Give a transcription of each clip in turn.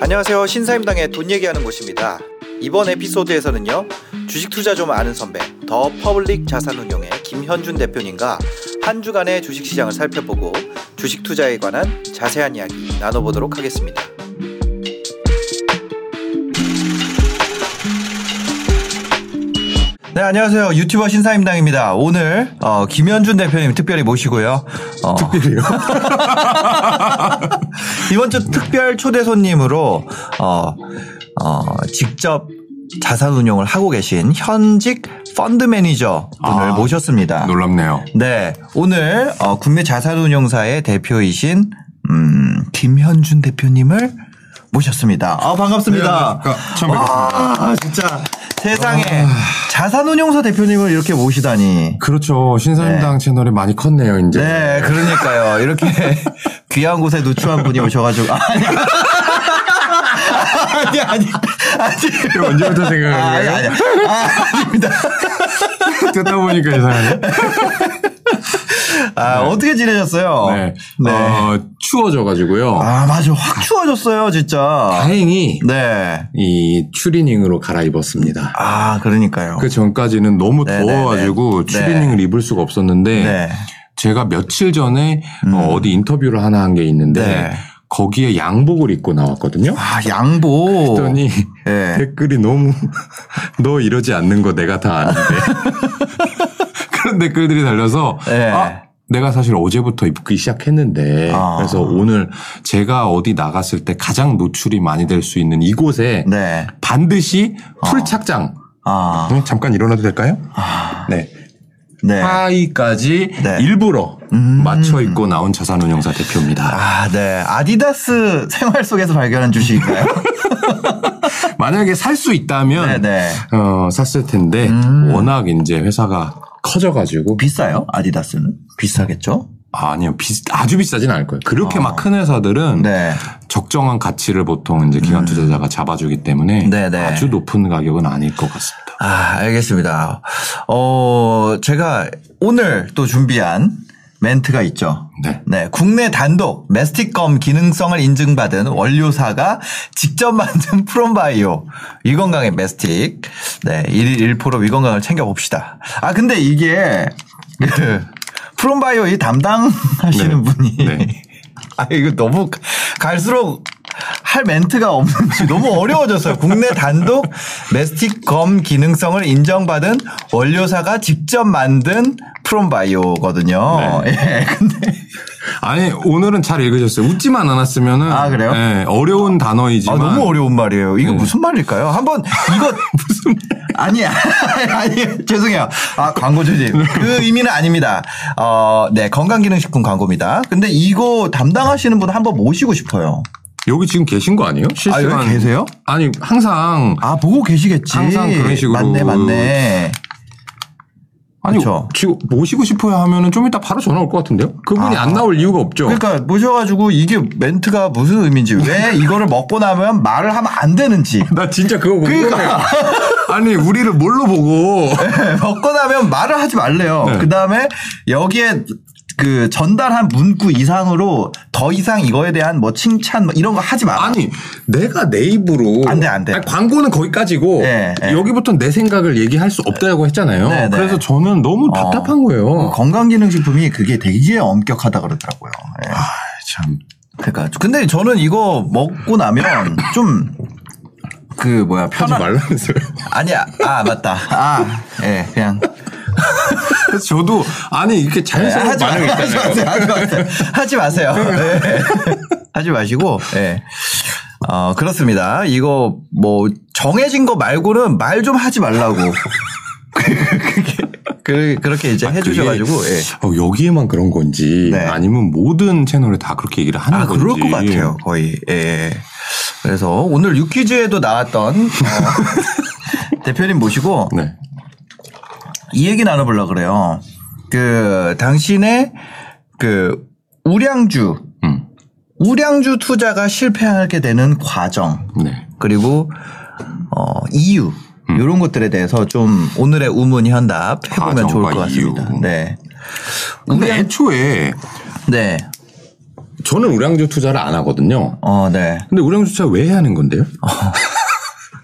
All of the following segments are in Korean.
안녕하세요. 신사임당의 돈 얘기하는 곳입니다. 이번 에피소드에서는요. 주식 투자 좀 아는 선배, 더 퍼블릭 자산운용의 김현준 대표님과 한 주간의 주식 시장을 살펴보고 주식 투자에 관한 자세한 이야기 나눠보도록 하겠습니다. 네, 안녕하세요. 유튜버 신사임당입니다. 오늘 어, 김현준 대표님 특별히 모시고요. 어, 특별히요? 이번 주 특별 초대 손님으로 어, 어, 직접 자산 운용을 하고 계신 현직 펀드 매니저 분을 아, 모셨습니다. 놀랍네요. 네, 오늘 어, 국내 자산 운용사의 대표이신 음, 김현준 대표님을 모셨습니다. 아, 반갑습니다. 네, 처음 뵙겠습니다. 아, 진짜 세상에 자산운용사 대표님을 이렇게 모시다니. 그렇죠. 신사임당 채널이 많이 컸네요, 이제. 네, 그러니까요. 이렇게 귀한 곳에 누추한 분이 오셔가지고. 아니, 아니, 아니. 아니. 이거 언제부터 생각한 아, 아니, 거예요? 아니. 아, 아닙니다. 듣다 보니까 이상하네. 아, 어떻게 지내셨어요? 네. 네. 어, 추워져가지고요. 아, 맞아. 확 추워졌어요, 진짜. 다행히 네. 이 추리닝으로 갈아입었습니다. 아, 그러니까요. 그 전까지는 너무 네, 네, 더워가지고 네. 추리닝을 입을 수가 없었는데 네. 제가 며칠 전에 어, 어디 인터뷰를 하나 한 게 있는데 네. 거기에 양복을 입고 나왔거든요. 아, 양보. 그랬더니 네. 댓글이 너무 너 이러지 않는 거 내가 다 아는데 그런 댓글들이 달려서 네. 아 내가 사실 어제부터 입기 시작했는데 아. 그래서 오늘 제가 어디 나갔을 때 가장 노출이 많이 될 수 있는 이곳에 네. 반드시 풀 착장 아, 응, 잠깐 일어나도 될까요? 네. 네. 하의까지 네. 일부러 음. 맞춰 입고 나온 자산운용사 대표입니다. 아, 네. 아디다스 생활 속에서 발견한 주식인가요? 만약에 살 수 있다면 네네. 어, 샀을 텐데 음. 워낙 이제 회사가 커져가지고 비싸요? 아디다스는? 비싸겠죠? 아니요 비, 아주 비싸진 않을 거예요. 그렇게 어. 막큰 회사들은 네. 적정한 가치를 보통 이제 기관 투자자가 잡아주기 때문에 음. 네네. 아주 높은 가격은 아닐 것 같습니다. 아, 알겠습니다. 어, 제가 오늘 또 준비한 멘트가 있죠. 네. 네, 국내 단독 메스틱검 기능성을 인증받은 원료사가 직접 만든 프롬바이오 위건강의 메스틱. 네, 1일 1포로 위건강을 챙겨 봅시다. 아, 근데 이게 그 프롬바이오 이 담당하시는 네. 분이 네. 아, 이거 너무 갈수록 할 멘트가 없는지 너무 어려워졌어요. 국내 단독 메스틱검 기능성을 인정받은 원료사가 직접 만든 프롬바이오거든요. 예, 근데 아니 오늘은 잘 읽으셨어요. 웃지만 않았으면은 아, 그래요? 네, 어려운 아, 단어이지만 너무 어려운 말이에요. 이거 네. 무슨 말일까요? 한번 이거 무슨 아니 아니 죄송해요. 아 광고 조짐 그 의미는 아닙니다. 어, 네 건강기능식품 광고입니다. 근데 이거 담당하시는 분 한번 모시고 싶어요. 여기 지금 계신 거 아니에요? 실시간 여기 계세요? 아니 항상 아 보고 계시겠지. 항상 그런 식으로 맞네 맞네. 아니 그쵸. 지금 모시고 싶어요 하면은 좀 이따 바로 전화 올 것 같은데요? 그분이 아. 안 나올 이유가 없죠. 그러니까 모셔가지고 이게 멘트가 무슨 의미인지 왜 이거를 먹고 나면 말을 하면 안 되는지 나 진짜 그거 궁금해요. 그러니까. 아니 우리를 뭘로 보고 먹고 나면 말을 하지 말래요. 네. 그 다음에 여기에 그 전달한 문구 이상으로 더 이상 이거에 대한 뭐 칭찬 뭐 이런 거 하지 마. 아니 내가 내 입으로 안 돼, 안 돼. 아니, 광고는 거기까지고 네, 네. 여기부터 내 생각을 얘기할 수 없다고 했잖아요. 네, 네. 그래서 저는 너무 답답한 거예요. 건강기능식품이 그게 되게 엄격하다 그러더라고요. 예. 아, 참 그러니까 근데 저는 이거 먹고 나면 좀 그 뭐야 하지 편한 말라면서요. 아니야 아 맞다 아 예 그냥 그래서 저도 아니 이렇게 자연스러운 하지 반응이 있잖아요. 마세요. 하지 마세요. 하지 마세요. 네. 하지 마시고, 예. 어, 그렇습니다. 이거 뭐 정해진 거 말고는 말 좀 하지 말라고. 그게, 그, 그렇게 이제 해주셔가지고, 그게, 예. 어, 여기에만 그런 건지 네. 아니면 모든 채널에 다 그렇게 얘기를 하는 아, 건지. 그럴 것 같아요. 거의. 예. 그래서 오늘 유퀴즈에도 나왔던, 어, 대표님 모시고, 네. 이 얘기 나눠보려고 그래요. 그, 당신의 그, 우량주, 음. 우량주 투자가 실패하게 되는 과정, 네. 그리고, 어, 이유, 이런 것들에 대해서 좀 오늘의 우문 현답 해보면 좋을 것 같습니다. 이유. 네. 근데 애초에 네. 저는 우량주 투자를 안 하거든요. 어, 네. 근데 우량주 투자 왜 하는 건데요?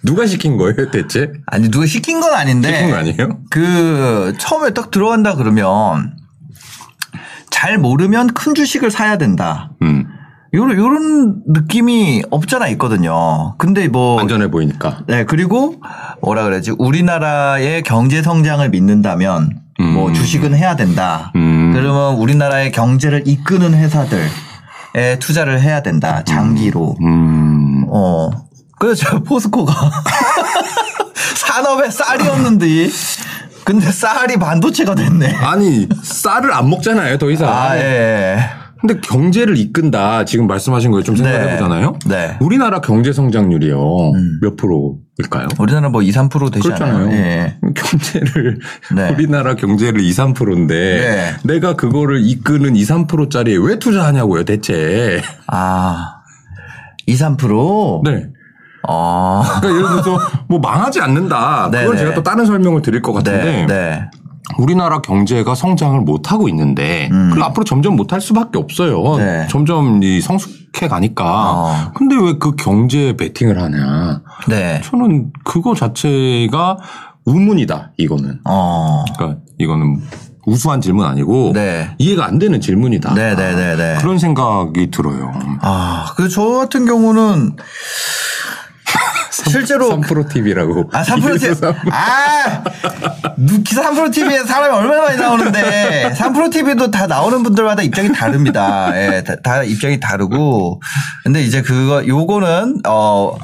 누가 시킨 거예요, 대체? 아니 누가 시킨 건 아닌데. 시킨 거 아니에요? 그 처음에 딱 들어간다 그러면 잘 모르면 큰 주식을 사야 된다. 음. 요런 요런 느낌이 없잖아 있거든요. 근데 뭐 안전해 보이니까. 네, 그리고 뭐라 그러지? 우리나라의 경제 성장을 믿는다면 뭐 음. 주식은 해야 된다. 음. 그러면 우리나라의 경제를 이끄는 회사들에 투자를 해야 된다. 장기로. 음. 어. 그래서 포스코가 산업의 쌀이었는데 근데 쌀이 반도체가 됐네. 아니, 쌀을 안 먹잖아요, 더 이상. 아, 예. 근데 경제를 이끈다. 지금 말씀하신 거에 좀 생각해 네. 보잖아요. 네. 우리나라 경제 성장률이요. 음. 몇 프로일까요? 우리나라 뭐 2, 3% 되지 그렇잖아요. 않아요? 예. 경제를 네. 우리나라 경제를 2, 3%인데 네. 내가 그거를 이끄는 2, 3%짜리에 왜 투자하냐고요, 대체. 아. 2, 3%? 네. 어. 그러니까 예를 들어서 뭐 망하지 않는다. 네, 네. 제가 또 다른 설명을 드릴 것 같은데 네. 네. 우리나라 경제가 성장을 못 하고 있는데 음. 그리고 앞으로 점점 못 할 수밖에 없어요. 네. 점점 이 성숙해 가니까. 어. 근데 왜 그 경제에 베팅을 하냐? 네. 저는 그거 자체가 의문이다. 이거는. 어. 그러니까 이거는 우수한 질문 아니고 네. 이해가 안 되는 질문이다. 네, 네, 네, 네. 그런 생각이 들어요. 아, 그 저 같은 경우는 실제로 3프로 TV라고. 아, 3프로 TV. 아! 누- 기사 3프로 TV에 사람이 얼마나 많이 나오는데, 3프로 TV도 다 나오는 분들마다 입장이 다릅니다. 예, 다, 다 입장이 다르고. 근데 이제 그거, 요거는, 어,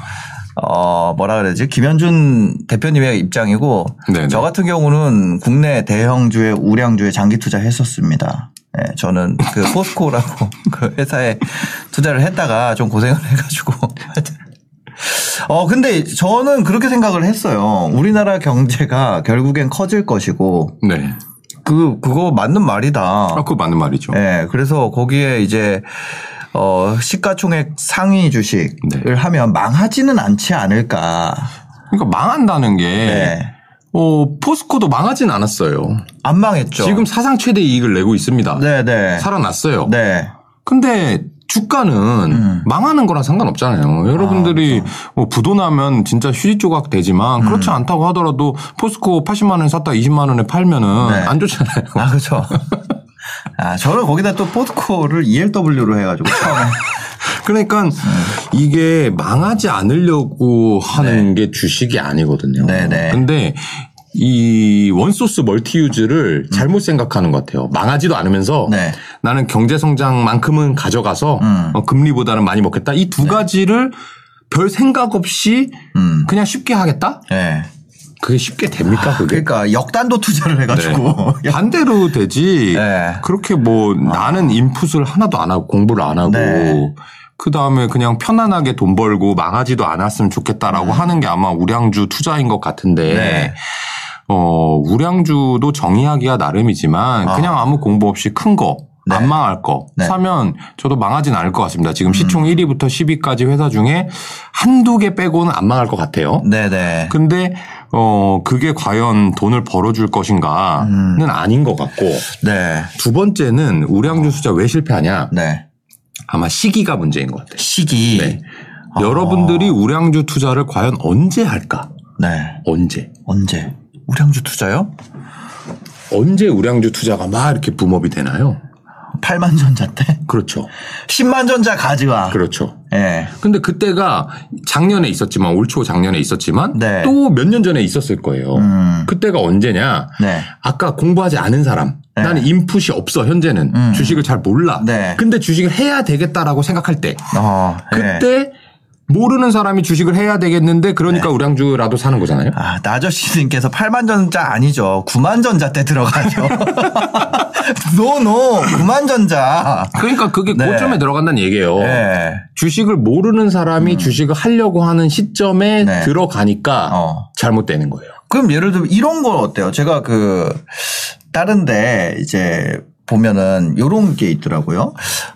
어, 뭐라 그러지? 김현준 대표님의 입장이고, 네네. 저 같은 경우는 국내 대형주에 우량주에 장기 투자했었습니다. 예, 저는 그 포스코라고 그 회사에 투자를 했다가 좀 고생을 해가지고. 어, 근데 저는 그렇게 생각을 했어요. 우리나라 경제가 결국엔 커질 것이고, 네. 그, 그거 맞는 말이다. 아, 그거 맞는 말이죠. 예, 그래서 거기에 이제, 어, 시가총액 상위 주식을 네. 하면 망하지는 않지 않을까. 그러니까 망한다는 게 네. 어, 포스코도 망하진 않았어요. 안 망했죠. 지금 사상 최대 이익을 내고 있습니다. 네네. 살아났어요. 네. 근데 주가는 음. 망하는 거랑 상관없잖아요. 여러분들이 뭐 부도 나면 진짜 휴지 조각 되지만 음. 그렇지 않다고 하더라도 포스코 80만 원 샀다 20만 원에 팔면은 네. 안 좋잖아요. 아, 그렇죠. 아, 저는 거기다 또 포스코를 ELW로 해가지고 처음에. 그러니까 이게 망하지 않으려고 하는 게 주식이 아니거든요. 네, 네. 근데 이 원소스 멀티유즈를 잘못 생각하는 것 같아요. 망하지도 않으면서 네. 나는 경제 성장만큼은 가져가서 음. 어, 금리보다는 많이 먹겠다. 이 두 가지를 별 생각 없이 음. 그냥 쉽게 하겠다? 네. 그게 쉽게 됩니까? 그게? 그러니까 역단도 투자를 해가지고. 네. 반대로 되지. 네. 그렇게 뭐 나는 인풋을 하나도 안 하고 공부를 안 하고 네. 그 다음에 그냥 편안하게 돈 벌고 망하지도 않았으면 좋겠다라고 하는 게 아마 우량주 투자인 것 같은데. 음. 네. 어, 우량주도 정의하기가 나름이지만 아. 그냥 아무 공부 없이 큰 거, 네. 안 망할 거 네. 음. 사면 저도 망하진 않을 것 같습니다. 지금 시총 1위부터 10위까지 회사 중에 한두 개 빼고는 안 망할 것 같아요. 네네. 근데 어 그게 과연 돈을 벌어줄 것인가는 음. 아닌 것 같고 네. 두 번째는 우량주 투자 왜 실패하냐 네. 아마 시기가 문제인 것 같아요. 시기. 네. 여러분들이 우량주 투자를 과연 언제 할까? 네. 언제? 언제? 우량주 투자요? 언제 우량주 투자가 막 이렇게 붐업이 되나요? 8만 전자 때? 그렇죠. 10만 전자 가져와. 그렇죠. 예. 근데 그때가 작년에 있었지만 올 초 작년에 있었지만 네. 또몇 년 전에 있었을 거예요. 음. 그때가 언제냐? 네. 아까 공부하지 않은 사람. 네. 나는 인풋이 없어 현재는 음. 주식을 잘 몰라. 네. 근데 주식을 해야 되겠다라고 생각할 때 어. 예. 그때 모르는 사람이 주식을 해야 되겠는데 그러니까 네. 우량주라도 사는 거잖아요. 아, 나저씨님께서 8만 전자 아니죠. 9만 전자 때 들어가죠. 노노 9만 전자. 그러니까 그게 네. 고점에 들어간다는 얘기예요. 예. 주식을 모르는 사람이 주식을 하려고 하는 시점에 음. 네. 들어가니까 어. 잘못되는 거예요. 그럼 예를 들면 이런 건 어때요? 제가 그 다른데 이제 보면은 요런 게 있더라고요.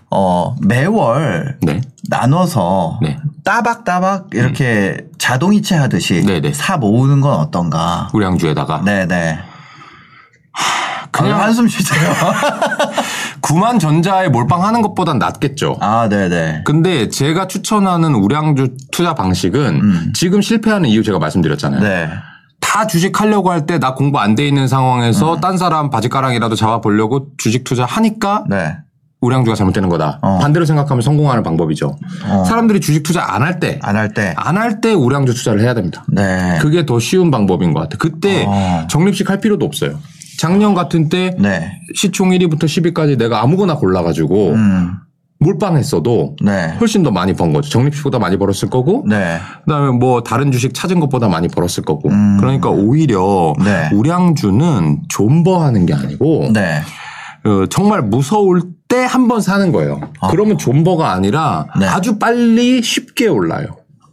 어, 매월 네. 나눠서 네. 따박따박 이렇게 자동이체 하듯이 네네. 사 모으는 건 어떤가? 우량주에다가 네네. 그냥- 그냥 한숨 쉬세요. 구만 전자에 몰빵하는 것보단 낫겠죠. 아, 네네. 근데 제가 추천하는 우량주 투자 방식은 지금 실패하는 이유 제가 말씀드렸잖아요. 음. 네. 다 주식 하려고 할 때 나 공부 안 돼 있는 상황에서 딴 사람 바지가랑이라도 잡아보려고 주식 투자하니까 네. 우량주가 잘못되는 거다. 어. 반대로 생각하면 성공하는 방법이죠. 어. 사람들이 주식 투자 안 할 때, 안 할 때. 안 할 때 우량주 투자를 해야 됩니다. 네. 그게 더 쉬운 방법인 것 같아요. 그때 어. 적립식 할 필요도 없어요. 작년 같은 때 네. 시총 1위부터 10위까지 내가 아무거나 골라가지고 음. 몰빵했어도 네. 훨씬 더 많이 번 거죠. 적립식보다 많이 벌었을 거고 네. 그다음에 뭐 다른 주식 찾은 것보다 많이 벌었을 거고. 음. 그러니까 오히려 네. 우량주는 존버하는 게 아니고 네. 어, 정말 무서울 때 한 번 사는 거예요. 그러면 존버가 아니라 네. 아주 빨리 쉽게 올라요.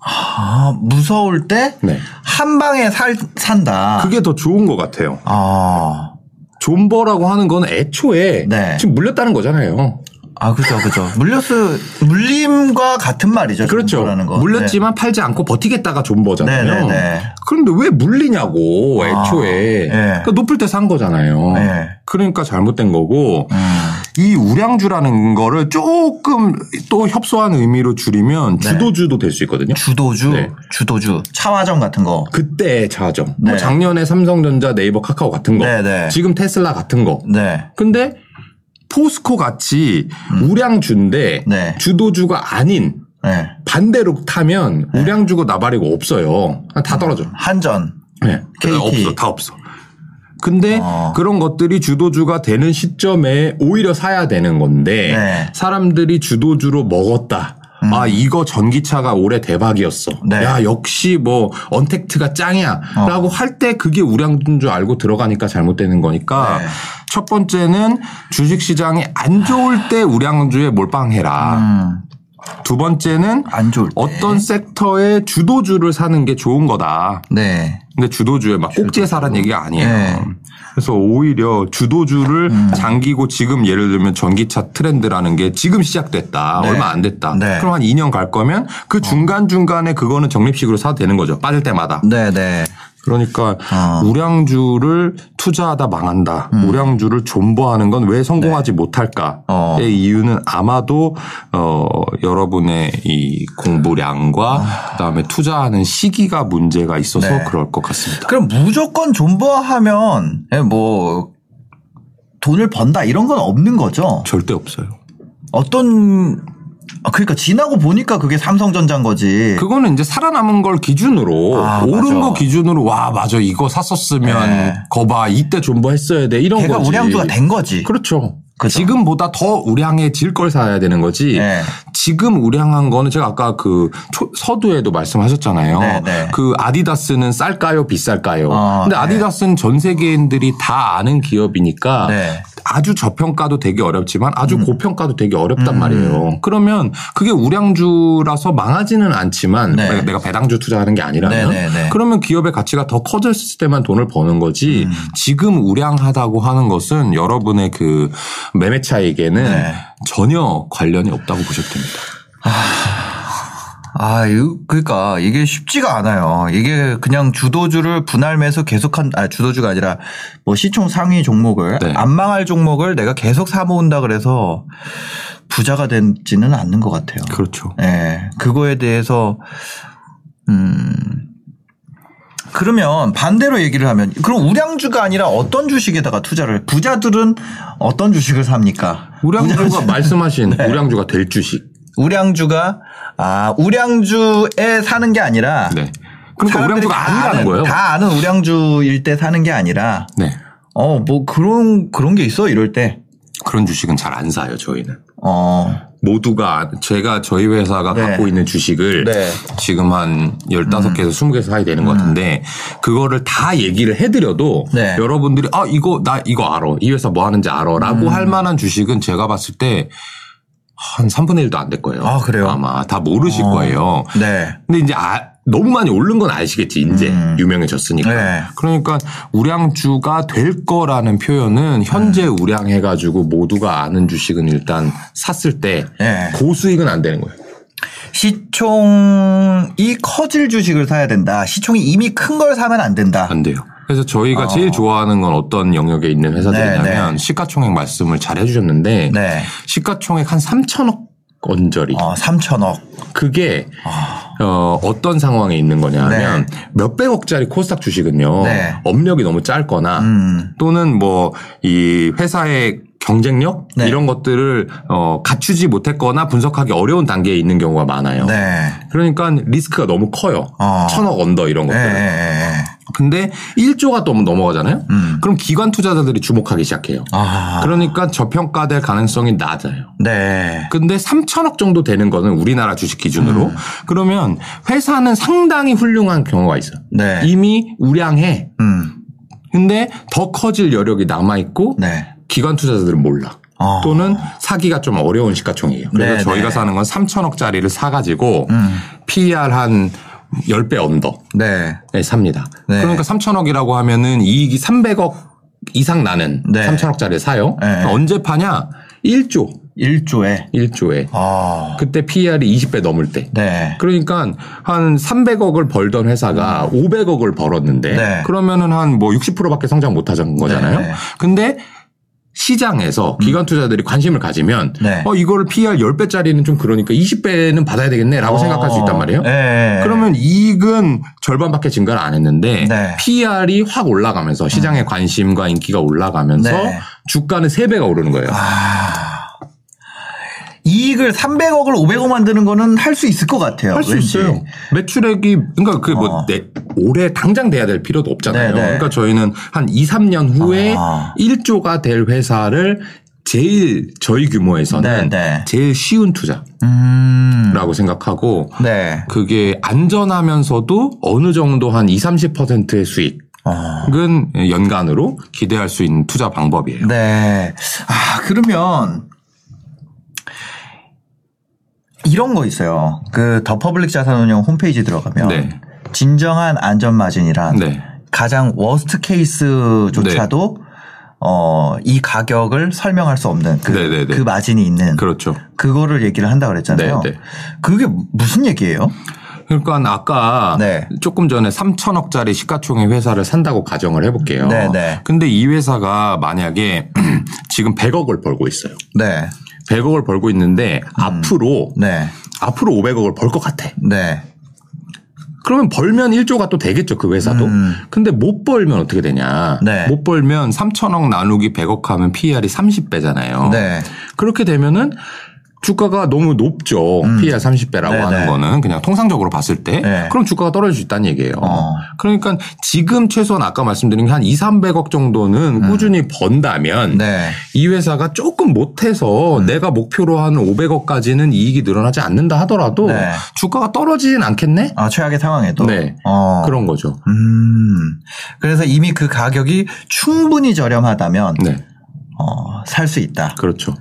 아, 무서울 때 네. 한 방에 살, 산다. 그게 더 좋은 것 같아요. 아. 존버라고 하는 건 애초에 네. 지금 물렸다는 거잖아요. 아, 그죠, 그죠. 물렸을, 물림과 같은 말이죠. 그렇죠. 거. 물렸지만 팔지 않고 버티겠다가 존버잖아요. 네, 네, 네. 그런데 왜 물리냐고 애초에. 네. 그러니까 높을 때 산 거잖아요. 네. 그러니까 잘못된 거고 음. 이 우량주라는 거를 조금 또 협소한 의미로 줄이면 주도주도 될 수 있거든요. 주도주, 네. 주도주, 차화정 같은 거. 그때. 네. 뭐 작년에 삼성전자, 네이버, 카카오 같은 거. 네, 네. 지금 테슬라 같은 거. 네. 근데 포스코 같이 우량주인데 음. 네. 주도주가 아닌 네. 반대로 타면 우량주고 나발이고 없어요. 다 떨어져. 한전. 네. KT. 없어. 다 없어. 근데 어. 그런 것들이 주도주가 되는 시점에 오히려 사야 되는 건데 네. 사람들이 주도주로 먹었다. 아 이거 전기차가 올해 대박이었어. 네. 야 역시 뭐 언택트가 짱이야라고 할때 그게 우량주인 줄 알고 들어가니까 잘못되는 거니까 네. 첫 번째는 주식 시장이 안 좋을 때 우량주에 몰빵해라. 음. 두 번째는 안 좋을 때. 어떤 섹터의 주도주를 사는 게 좋은 거다. 네. 근데 주도주에 막 꼭지에 사라는 얘기가 아니에요. 네. 그래서 오히려 주도주를 잠기고 지금 예를 들면 전기차 트렌드라는 게 지금 시작됐다. 네. 얼마 안 됐다. 네. 그럼 한 2년 갈 거면 그 중간중간에 그거는 적립식으로 사도 되는 거죠. 빠질 때마다. 네, 네. 그러니까 어. 우량주를 투자하다 망한다. 우량주를 존버하는 건 왜 성공하지 못할까의 어. 이유는 아마도 어 여러분의 이 공부량과 그다음에 투자하는 시기가 문제가 있어서 네. 그럴 것 같습니다. 그럼 무조건 존버하면 예, 뭐 돈을 번다 이런 건 없는 거죠. 절대 없어요. 어떤 아, 그러니까 지나고 보니까 그게 삼성전자인 거지. 그거는 이제 살아남은 걸 기준으로 아, 오른 맞아. 거 기준으로 와 맞아 이거 샀었으면 네. 거봐 이때 존버했어야 돼 이런 걔가 거지. 우량주가 된 거지. 그렇죠. 그죠. 지금보다 더 우량해질 걸 사야 되는 거지. 네. 지금 우량한 거는 제가 아까 그 초- 서두에도 말씀하셨잖아요. 네, 네. 그 아디다스는 쌀까요, 비쌀까요? 어, 근데 네. 아디다스는 전 세계인들이 다 아는 기업이니까 네. 아주 저평가도 되게 어렵지만 아주 고평가도 되게 어렵단 음. 말이에요. 그러면 그게 우량주라서 망하지는 않지만 네. 내가- 내가 배당주 투자하는 게 아니라면 네, 네, 네. 그러면 기업의 가치가 더 커졌을 때만 돈을 버는 거지 음. 지금 우량하다고 하는 것은 여러분의 그 매매 차익에는 네. 전혀 관련이 없다고 보셔도 됩니다. 아, 이거- 그러니까 이게 쉽지가 않아요. 이게 그냥 주도주를 분할매수 계속한 아 주도주가 아니라 뭐 시총 상위 종목을 네. 안 망할 종목을 내가 계속 사 모은다 그래서 부자가 되지는 않는 것 같아요. 그렇죠. 예. 그거에 대해서 음 그러면 반대로 얘기를 하면 그럼 우량주가 아니라 어떤 주식에다가 투자를 부자들은 어떤 주식을 삽니까? 우량주가 말씀하신 네. 우량주가 될 주식. 우량주가 아 우량주에 사는 게 아니라 네. 그러니까 우량주가 다 아니라는 거예요. 다 아는 우량주일 때 사는 게 아니라 네. 어 뭐 그런 그런 게 있어 이럴 때. 그런 주식은 잘 안 사요, 저희는. 어. 모두가 제가 저희 회사가 네. 갖고 있는 주식을 네. 지금 한 15개에서 20개 사야 되는 것 같은데 그거를 다 얘기를 해드려도 네. 여러분들이 아 이거 나 이거 알아 이 회사 뭐 하는지 알아 음. 라고 할 만한 주식은 제가 봤을 때 한 3분의 1도 안 될 거예요. 아, 그래요? 아마 다 모르실 어. 거예요. 네. 근데 이제 아, 너무 많이 오른 건 아시겠지 이제 유명해졌으니까. 네. 그러니까 우량주가 될 거라는 표현은 현재 우량해가지고 모두가 아는 주식은 일단 샀을 때 네. 고수익은 안 되는 거예요. 시총이 커질 주식을 사야 된다. 시총이 이미 큰 걸 사면 안 된다. 안 돼요. 그래서 저희가 제일 좋아하는 건 어떤 영역에 있는 회사들이냐면 네, 시가총액 말씀을 잘 해주셨는데 네. 시가총액 한 3천억 언저리. 어, 3천억. 그게 어, 어 떤 상황에 있는 거냐면 몇백억짜리 코스닥 주식은요 네. 업력이 너무 짧거나 음. 또는 뭐 이 회사의 경쟁력 네. 이런 것들을 어, 갖추지 못했거나 분석하기 어려운 단계에 있는 경우가 많아요. 네. 그러니까 리스크가 너무 커요. 어. 천억 언더 이런 네. 것들. 네. 은 네. 근데 1조가 또 넘어가잖아요. 음. 그럼 기관 투자자들이 주목하기 시작해요. 아. 그러니까 저평가될 가능성이 낮아요. 네. 근데 3천억 정도 되는 거는 우리나라 주식 기준으로 음. 그러면 회사는 상당히 훌륭한 경우가 있어요. 네. 이미 우량해. 음. 근데 더 커질 여력이 남아 있고 네. 기관 투자자들은 몰라. 어. 또는 사기가 좀 어려운 시가총이에요. 그래서 네, 저희가 네. 사는 건 3천억짜리를 사가지고 음. PER 한 10배 언더에 네. 삽니다. 네. 그러니까 3천억이라고 하면은 이익이 300억 이상 나는 네. 3천억짜리를 사요. 네. 언제 파냐? 1조. 1조에. 1조에. 아. 그때 PER이 20배 넘을 때. 네. 그러니까 한 300억을 벌던 회사가 500억을 벌었는데 네. 그러면은 한 뭐 60%밖에 성장 못 하는 거잖아요. 네. 근데 시장에서 기관 투자들이 관심을 가지면 네. 어 이거를 PR 10배짜리는 좀 그러니까 20배는 받아야 되겠네라고 생각할 수 있단 말이에요. 네. 그러면 이익은 절반밖에 증가를 안 했는데 네. PR이 확 올라가면서 시장의 관심과 인기가 올라가면서 네. 주가는 3배가 오르는 거예요. 아. 이익을 300억을 500억 만드는 거는 할 수 있을 것 같아요. 할 수. 있어요. 매출액이 그러니까 그뭐 어. 올해 당장 돼야 될 필요도 없잖아요. 네, 네. 그러니까 저희는 한 2, 3년 후에 아. 1조가 될 회사를 제일 저희 규모에서는 네, 네. 제일 쉬운 투자라고 음. 생각하고 네. 그게 안전하면서도 어느 정도 한 2, 30%의 수익은 어. 연간으로 기대할 수 있는 투자 방법이에요. 네. 아, 그러면 이런 거 있어요. 그 더 퍼블릭 자산운용 홈페이지 들어가면 네. 진정한 안전 마진이란 네. 가장 worst case조차도 어, 이 가격을 설명할 수 없는 그, 네, 네, 네. 그 마진이 있는 그렇죠. 그거를 얘기를 한다 그랬잖아요. 네, 네. 그게 무슨 얘기예요? 그러니까 아까 네. 조금 전에 3천억짜리 시가총액 회사를 산다고 가정을 해볼게요. 네, 네. 근데 이 회사가 만약에 지금 100억을 벌고 있어요. 네. 100억을 벌고 있는데 앞으로 네. 앞으로 500억을 벌 것 같아. 네. 그러면 벌면 1조가 또 되겠죠 그 회사도. 음. 근데 못 벌면 어떻게 되냐? 네. 못 벌면 3천억 나누기 100억 하면 PER이 30배잖아요. 네. 그렇게 되면은 주가가 너무 높죠. PER 30배라고 음. 네, 하는 네. 거는 그냥 통상적으로 봤을 때. 네. 그럼 주가가 떨어질 수 있다는 얘기예요. 어. 그러니까 지금 최소한 아까 말씀드린 게한 2, 300억 정도는 꾸준히 번다면 음. 네. 이 회사가 조금 못해서 내가 목표로 하는 500억까지는 이익이 늘어나지 않는다 하더라도 네. 주가가 떨어지진 않겠네? 아, 최악의 상황에도. 네. 어. 그런 거죠. 음. 그래서 이미 그 가격이 충분히 저렴하다면 네. 어, 살 수 있다. 그렇죠.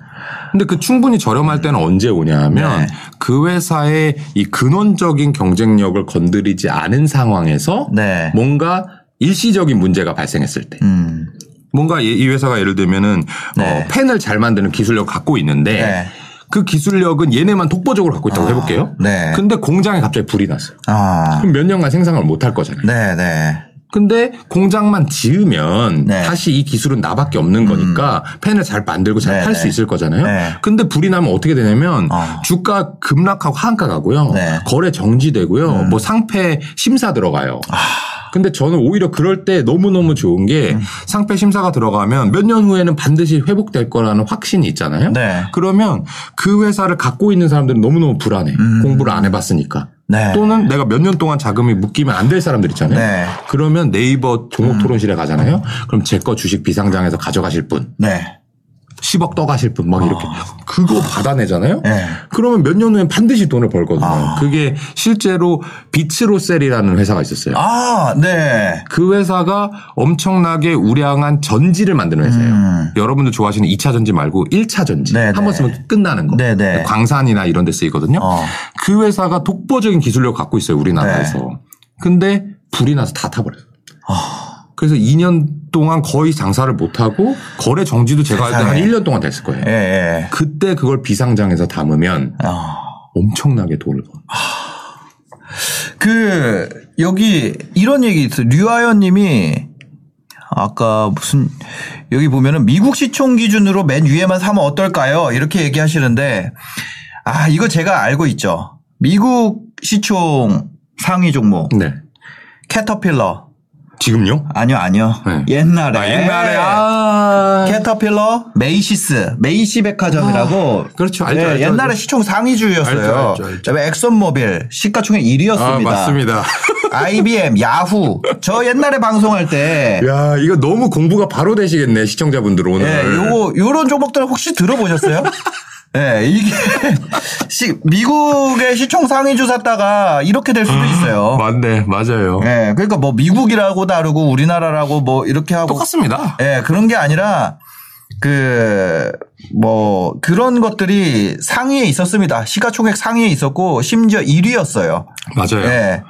근데 그 충분히 저렴할 때는 언제 오냐 하면 네. 그 회사의 이 근원적인 경쟁력을 건드리지 않은 상황에서 네. 뭔가 일시적인 문제가 발생했을 때. 음. 뭔가 이- 이 회사가 예를 들면은 네. 어, 펜을 잘 만드는 기술력을 갖고 있는데 네. 그 기술력은 얘네만 독보적으로 갖고 있다고 아, 해볼게요. 네. 근데 공장에 갑자기 불이 났어요. 아. 그럼 몇 년간 생산을 못 할 거잖아요. 네, 네. 근데 공장만 지으면 네. 다시 이 기술은 나밖에 없는 거니까 펜을 잘 만들고 잘 네, 팔수 네. 있을 거잖아요. 네. 근데 불이 나면 어떻게 되냐면 어. 주가 급락하고 하한가 가고요. 네. 음. 거래 정지되고요. 뭐 상패 심사 들어가요. 아. 근데 저는 오히려 그럴 때 너무너무 좋은 게 음. 상패 심사가 들어가면 몇 년 후에는 반드시 회복될 거라는 확신이 있잖아요. 네. 그러면 그 회사를 갖고 있는 사람들은 너무너무 불안해. 공부를 안 해봤으니까. 음. 네. 또는 내가 몇 년 동안 자금이 묶이면 안 될 사람들 있잖아요. 네. 그러면 네이버 종목 토론실에 가잖아요. 그럼 제 거 주식 비상장에서 가져가실 분 네. 10억 떠가실 분 막 이렇게 그거 받아내잖아요. 네. 그러면 몇 년 후엔 반드시 돈을 벌거든요. 아. 그게 실제로 비츠로셀이라는 회사가 있었어요. 아, 네. 그 회사가 엄청나게 우량한 전지를 만드는 회사예요. 음. 여러분들 좋아하시는 2차 전지 말고 1차 전지. 네네. 한번 쓰면 끝나는 거. 네네. 광산이나 이런 데 쓰이거든요. 어. 그 회사가 독보적인 기술력을 갖고 있어요. 우리나라에서. 네. 근데 불이 나서 다 타버려요. 아. 그래서 2년 동안 거의 장사를 못하고 거래 정지도 제가 알한 세상에. 1년 동안 됐을 거예요. 예, 예. 그때 그걸 비상장에서 담으면 아. 엄청나게 돈을 벌어요. 그 여기 이런 얘기 있어요. 류하연 님이 아까 무슨 여기 보면은 미국 시총 기준으로 맨 위에만 사면 어떨까요? 이렇게 얘기하시는데 아, 이거 제가 알고 있죠. 미국 시총 상위 종목 네. 캐터필러 지금요? 아니요, 아니요. 네. 옛날에 아, 옛날에 아. 캐터필러, 메이시스, 메이시 백화점이라고. 그렇죠. 알죠, 네, 알죠, 옛날에 알죠. 시총 상위주였어요. 그다음에 엑손모빌 시가총액 1위였습니다. 아, 맞습니다. IBM, 야후. 저 옛날에 방송할 때. 야, 이거 너무 공부가 바로 되시겠네, 시청자분들 오늘. 예, 요거, 요런 종목들 혹시 들어보셨어요? 예, 이게, 시, 미국의 시총 상위주 샀다가 이렇게 될 수도 있어요. 맞네, 맞아요. 예, 그러니까 뭐 미국이라고 다르고 우리나라라고 뭐 이렇게 하고. 똑같습니다. 예, 그런 게 아니라 그, 뭐, 그런 것들이 상위에 있었습니다. 시가총액 상위에 있었고, 심지어 1위였어요. 맞아요. 예.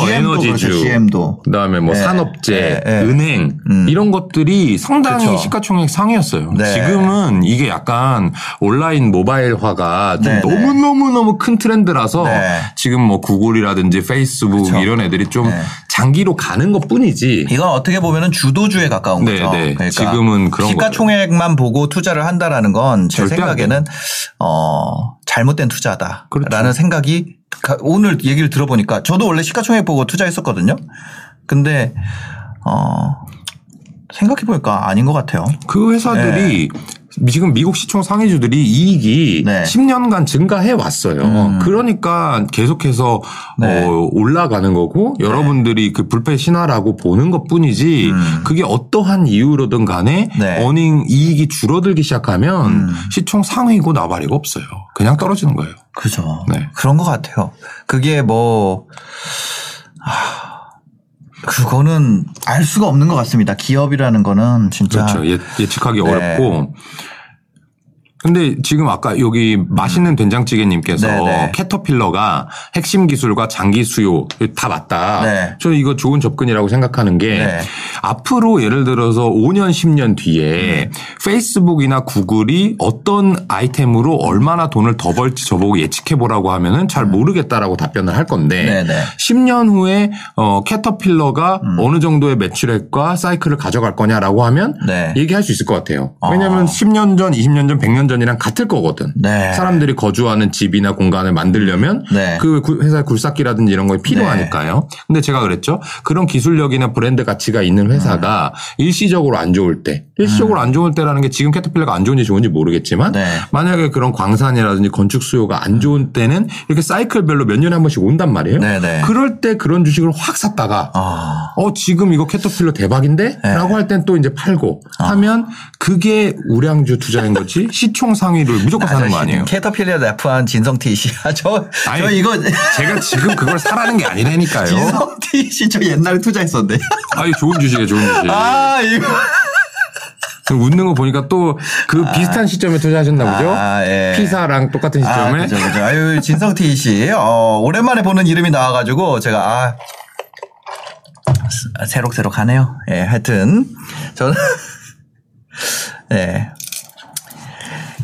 그 GM도 에너지주, 그렇죠, GM도. 그다음에 뭐 예, 산업재, 예, 예. 은행 음. 이런 것들이 상당히 그쵸. 시가총액 상이었어요. 네. 지금은 이게 약간 온라인 모바일화가 좀 네, 네. 너무 너무 너무 큰 트렌드라서 네. 지금 뭐 구글이라든지 페이스북 그쵸. 이런 애들이 좀 네. 장기로 가는 것 뿐이지. 이건 어떻게 보면은 주도주에 가까운 네, 거죠. 네. 그러니까 지금은 그런 시가총액만 보고 투자를 한다라는 건 제 생각에는 어 잘못된 투자다라는 그렇죠. 생각이 가- 오늘 얘기를 들어보니까 저도 원래 시가총액 보고 투자했었거든요. 근데 어 생각해 보니까 아닌 것 같아요. 그 회사들이 지금 미국 시총 상위주들이 이익이 네. 10년간 증가해 왔어요. 음. 그러니까 계속해서 네. 어, 올라가는 거고 여러분들이 그 불패 신화라고 보는 것 뿐이지 음. 그게 어떠한 이유로든 간에 네. 어닝 이익이 줄어들기 시작하면 음. 시총 상위고 나발이고 없어요. 그냥 떨어지는 거예요. 그죠. 네. 그런 것 같아요. 그게 뭐, 아, 그거는 알 수가 없는 것 같습니다. 기업이라는 거는 진짜. 그렇죠. 예, 예측하기 네. 어렵고. 근데 지금 아까 여기 맛있는 된장찌개님께서 네, 네. 캐터필러가 핵심 기술과 장기 수요 다 맞다. 네. 저는 이거 좋은 접근이라고 생각하는 게 네. 앞으로 예를 들어서 5년, 10년 뒤에 음. 페이스북이나 구글이 어떤 아이템으로 얼마나 돈을 더 벌지 저보고 예측해 보라고 하면은 잘 모르겠다라고 답변을 할 건데 음. 네, 네. 10년 후에 어 캐터필러가 어느 정도의 매출액과 사이클을 가져갈 거냐라고 하면 네. 얘기할 수 있을 것 같아요. 아. 왜냐하면 10년 전, 20년 전, 100년 전 이랑 같을 거거든. 네. 사람들이 거주하는 집이나 공간을 만들려면 네. 그 구- 회사의 굴삭기라든지 이런 거 필요하니까요. 근데 제가 그랬죠. 그런 기술력이나 브랜드 가치가 있는 회사가 음. 일시적으로 안 좋을 때, 일시적으로 안 좋을 때라는 게 지금 캐터필러가 안 좋은지 좋은지 모르겠지만 네. 만약에 그런 광산이라든지 건축 수요가 안 좋은 때는 이렇게 사이클별로 몇 년에 한 번씩 온단 말이에요. 네, 네. 그럴 때 그런 주식을 확 샀다가 아, 어, 지금 이거 캐터필러 대박인데? 네. 라고 할 땐 또 이제 팔고 하면 그게 우량주 투자인 거지 시총 상위를 무조건 사는 거 아니에요? 캐터필러 래프한 진성티 씨. 아, 저, 아니, 저 이거. 제가 지금 그걸 사라는 게 아니라니까요. 진성티 씨저 옛날에 투자했었는데. 아니, 좋은 주식이에요, 좋은 주식. 아, 이거. 웃는 거 보니까 또 그 비슷한 시점에 투자하셨나 보죠? 아, 예. 피사랑 똑같은 아, 시점에. 그죠, 그죠. 아유, 진성티 씨. 어, 오랜만에 보는 이름이 나와가지고 제가, 아, 스- 새록새록 하네요. 예, 하여튼. 저는, 예.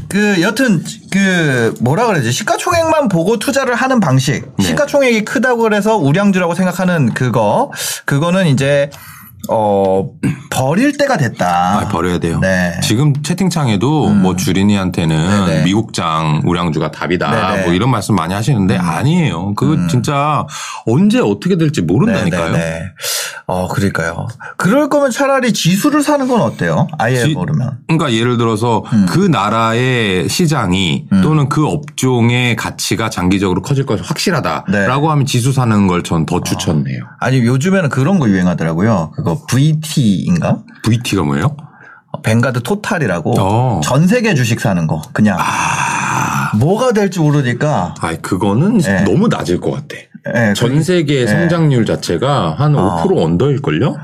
그, 여튼, 그, 뭐라 그러지? 시가총액만 보고 투자를 하는 방식. 네. 시가총액이 크다고 그래서 우량주라고 생각하는 그거. 그거는 이제, 어, 버릴 때가 됐다. 아, 버려야 돼요. 네. 지금 채팅창에도 뭐 주린이한테는 네네. 미국장 우량주가 답이다. 네네. 음. 뭐 이런 말씀 많이 하시는데 아니에요. 그거 진짜 언제 어떻게 될지 모른다니까요. 네, 네, 네. 어, 그러니까요. 그럴 거면 차라리 지수를 사는 건 어때요? 아예 지- 모르면. 그러니까 예를 들어서 음. 그 나라의 시장이 또는 그 업종의 가치가 장기적으로 커질 것이 확실하다라고 네. 하면 지수 사는 걸 전 더 추천해요. 아니, 요즘에는 그런 거 유행하더라고요. 그거 VT인가? VT가 뭐예요? 뱅가드 토탈이라고 어. 전 세계 주식 사는 거 그냥 뭐가 될지 모르니까 아, 그거는 네. 너무 낮을 것 같아. 예, 전 세계 성장률 자체가 한 어. 5% 언더일걸요?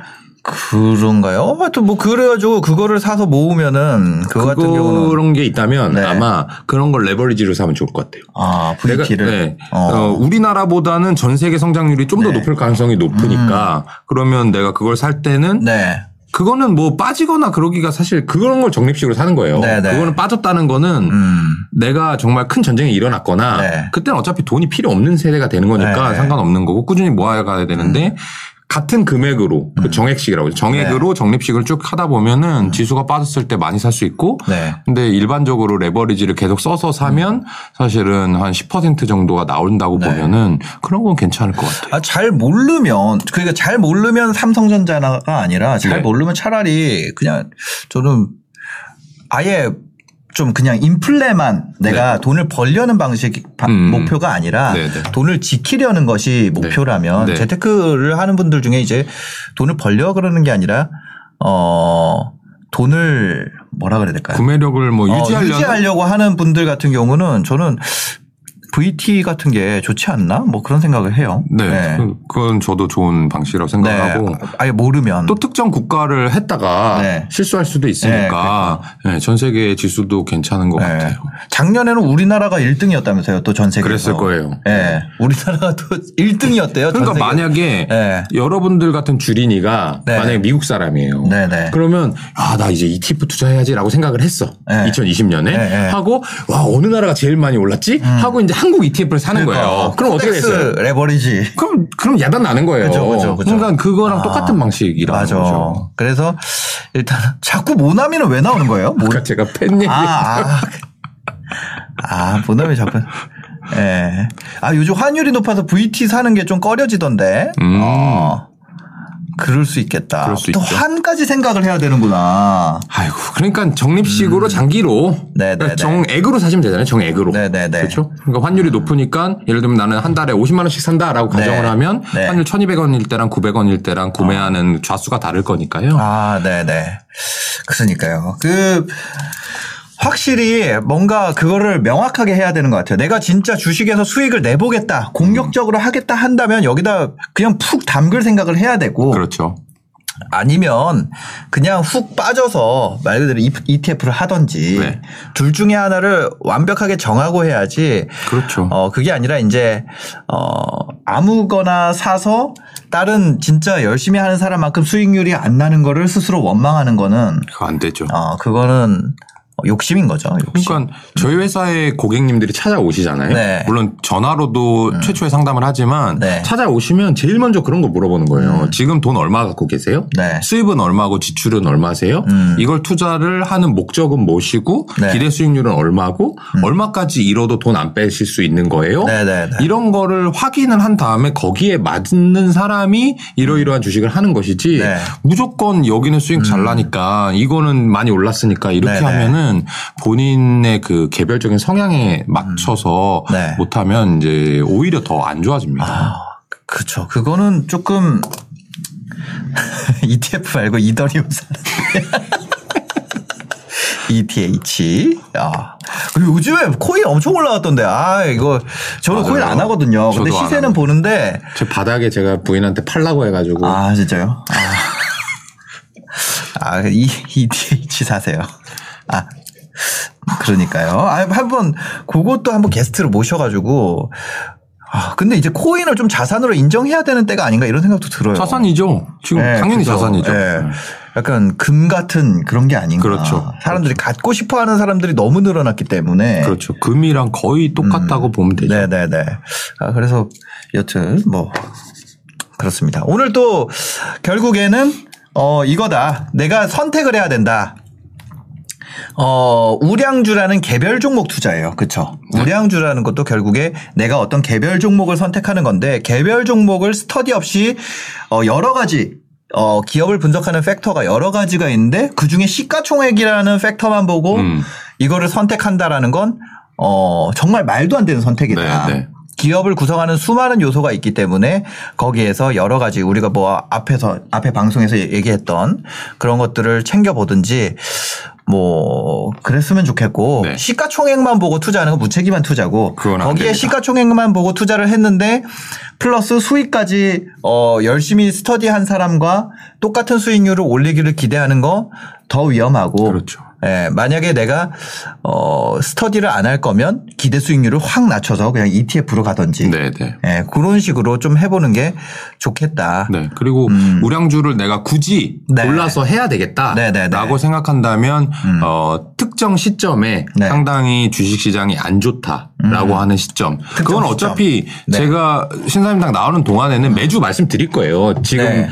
그런가요? 하여튼 뭐 그래가지고 그거를 사서 모으면은 그거 같은 경우는 그런 게 있다면 네. 아마 그런 걸 레버리지로 사면 좋을 것 같아요. 아 VT를 네. 어. 어, 우리나라보다는 전 세계 성장률이 좀더 네. 높을 가능성이 높으니까 그러면 내가 그걸 살 때는 네. 그거는 뭐 빠지거나 그러기가 사실 그런 걸 적립식으로 사는 거예요. 네, 네. 그거는 빠졌다는 거는 음. 내가 정말 큰 전쟁이 일어났거나 네. 그때는 어차피 돈이 필요 없는 세대가 되는 거니까 네. 상관없는 거고 꾸준히 모아가야 되는데 같은 금액으로 그 정액식이라고 하죠. 정액으로 네. 적립식을 쭉 하다 보면은 지수가 빠졌을 때 많이 살 수 있고 네. 근데 일반적으로 레버리지를 계속 써서 사면 사실은 한 10% 정도가 나온다고 네. 보면은 그런 건 괜찮을 것 같아요. 아, 잘 모르면, 그러니까 잘 모르면 삼성전자가 아니라 잘 네. 모르면 차라리 그냥 저는 아예 좀 그냥 인플레만 내가 돈을 벌려는 방식 바- 네. 음. 목표가 아니라 네, 네. 돈을 지키려는 것이 목표라면 네. 재테크를 하는 분들 중에 이제 돈을 벌려 그러는 게 아니라 어 돈을 뭐라 그래야 될까요? 구매력을 뭐 어, 유지하려는 유지하려고 하는 분들 같은 경우는 저는 VT 같은 게 좋지 않나? 뭐 그런 생각을 해요. 네, 그- 그건 저도 좋은 방식이라고 생각하고 네. 아예 모르면 또 특정 국가를 했다가 네. 실수할 수도 있으니까 네, 전 세계 지수도 괜찮은 것 네. 같아요. 작년에는 우리나라가 1등이었다면서요. 또 전 세계에서. 그랬을 거예요. 네. 우리나라가 또 1등이었대요. 그러니까 만약에 네. 여러분들 같은 주린이가 네. 만약에 미국 사람이에요. 네네. 그러면 아 나 이제 ETF 투자해야지라고 생각을 했어. 네. 2020년에 네, 네. 하고 와 어느 나라가 제일 많이 올랐지? 하고 이제 한국 ETF를 사는 거예요. 그럼 어떻게 됐어요? 레버리지. 그럼 그럼 야단 나는 거예요. 그죠, 그죠, 그죠. 러니까 그거랑 아, 똑같은 방식이라는 맞아. 거죠. 그래서 일단 자꾸 모나미는 왜 나오는 거예요? 모... 그러니까 제가 팬 얘기. 아, 아. 아, 모나미 자꾸. 예. 아, 요즘 환율이 높아서 VT 사는 게 좀 꺼려지던데. 음. 어. 그럴 수 있겠다. 또 있죠. 한까지 생각을 해야 되는구나. 아이고, 그러니까 적립식으로 장기로 음. 네, 네, 그러니까 네. 정액으로 사시면 되잖아요. 정액으로. 네, 네, 네. 그렇죠? 그러니까 환율이 높으니까 예를 들면 나는 한 달에 50만 원씩 산다라고 네. 가정을 하면 네. 환율 1,200원일 때랑 900원일 때랑 구매하는 좌수가 다를 거니까요. 아, 네네. 그러니까요. 그, 확실히 뭔가 그거를 명확하게 해야 되는 것 같아요. 내가 진짜 주식에서 수익을 내보겠다, 공격적으로 하겠다 한다면 여기다 그냥 푹 담글 생각을 해야 되고 그렇죠. 아니면 그냥 훅 빠져서 말 그대로 ETF를 하든지 네. 둘 중에 하나를 완벽하게 정하고 해야지 그렇죠. 어, 그게 아니라 이제, 어, 아무거나 사서 다른 진짜 열심히 하는 사람만큼 수익률이 안 나는 거를 스스로 원망하는 거는, 그거 안 되죠. 어, 그거는 욕심인 거죠. 욕심. 그러니까 저희 회사의 고객님들이 찾아오시잖아요. 네. 물론 전화로도 최초에 상담을 하지만 네. 찾아오시면 제일 먼저 그런 거 물어보는 거예요. 지금 돈 얼마 갖고 계세요? 네. 수입은 얼마고 지출은 얼마세요? 음. 이걸 투자를 하는 목적은 무엇이고 네. 기대 수익률은 얼마고 얼마까지 잃어도 돈 안 빼실 수 있는 거예요? 네네네. 이런 거를 확인을 한 다음에 거기에 맞는 사람이 이러이러한 주식을 하는 것이지 네. 무조건 여기는 수익 잘 나니까 이거는 많이 올랐으니까 이렇게. 하면은 본인의 그 개별적인 성향에 맞춰서 네. 못하면 이제 오히려 더 안 좋아집니다. 아, 그렇죠. 그거는 조금 ETF 말고 이더리움 사는 ETH. 야. 그리고 요즘에 코인 엄청 올라갔던데. 아, 이거 저는 맞아요. 코인 안 하거든요. 근데 시세는. 보는데 저 바닥에 제가 부인한테 팔라고 해가지고 아, 진짜요? 아. 아, 이, ETH 사세요. 아. 그러니까요. 아, 한번, 그것도 한번 게스트로 모셔가지고. 아, 근데 이제 코인을 좀 자산으로 인정해야 되는 때가 아닌가 이런 생각도 들어요. 자산이죠. 지금 네, 당연히 그죠. 자산이죠. 네. 약간 금 같은 그런 게 아닌가. 그렇죠. 사람들이 갖고 싶어 하는 사람들이 너무 늘어났기 때문에. 그렇죠. 금이랑 거의 똑같다고 보면 되죠. 음. 네네네. 아, 그래서 여튼 뭐 그렇습니다. 오늘 또 결국에는 어 이거다. 내가 선택을 해야 된다. 어, 우량주라는 개별 종목 투자예요. 그쵸? 네. 우량주라는 것도 결국에 내가 어떤 개별 종목을 선택하는 건데 개별 종목을 스터디 없이 어, 여러 가지 어, 기업을 분석하는 팩터가 여러 가지가 있는데 그 중에 시가총액이라는 팩터만 보고 음. 이거를 선택한다라는 건 어, 정말 말도 안 되는 선택이다. 네, 네. 기업을 구성하는 수많은 요소가 있기 때문에 거기에서 여러 가지 우리가 뭐 앞에서 앞에 방송에서 얘기했던 그런 것들을 챙겨 보든지 뭐 그랬으면 좋겠고 네. 시가총액만 보고 투자하는 건 무책임한 투자고 거기에. 시가총액만 보고 투자를 했는데 플러스 수익까지 어 열심히 스터디한 사람과 똑같은 수익률을 올리기를 기대하는 거 더 위험하고 그렇죠. 예, 만약에 내가 어 스터디를 안 할 거면 기대 수익률을 확 낮춰서 그냥 ETF로 가든지 네, 네. 예, 그런 식으로 좀 해보는 게 좋겠다. 네. 그리고 우량주를 내가 굳이 음. 네. 골라서 해야 되겠다. 네, 네, 네. 라고 생각한다면 어, 특정 시점에 네. 음. 상당히 주식 시장이 안 좋다라고 하는 시점. 그건 시점. 어차피 네. 제가 신사임당 나오는 동안에는 매주 말씀드릴 거예요. 지금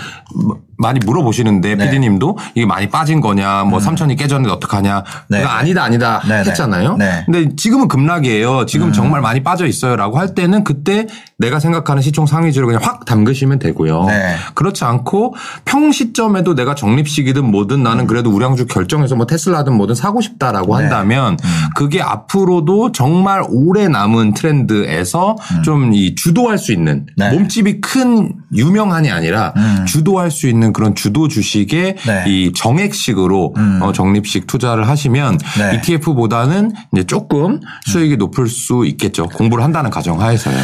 많이 물어보시는데 네. 피디님도 이게 많이 빠진 거냐, 뭐 삼천이 깨졌는데 어떡하냐. 네. 그거 아니다, 아니다 네, 네. 했잖아요. 네. 근데 지금은 급락이에요. 지금 정말 많이 빠져 있어요라고 할 때는 그때 내가 생각하는 시총 상위주를 그냥 확 담그시면 되고요. 네. 그렇지 않고 평 시점에도 내가 적립식이든 뭐든 나는 그래도 우량주 결정해서 뭐 테슬라든 뭐든 사고 싶다라고 음. 네. 한다면 그게 앞으로도 정말 오래 남은 트렌드에서 좀이 주도할 수 있는 음. 네. 몸집이 큰 유명한이 아니라 주도할 수 있는 그런 주도 주식의 네. 이 정액식으로 어, 적립식 투자를 하시면 네. ETF보다는 이제 조금 수익이 높을 수 있겠죠. 공부를 한다는 가정하에서요.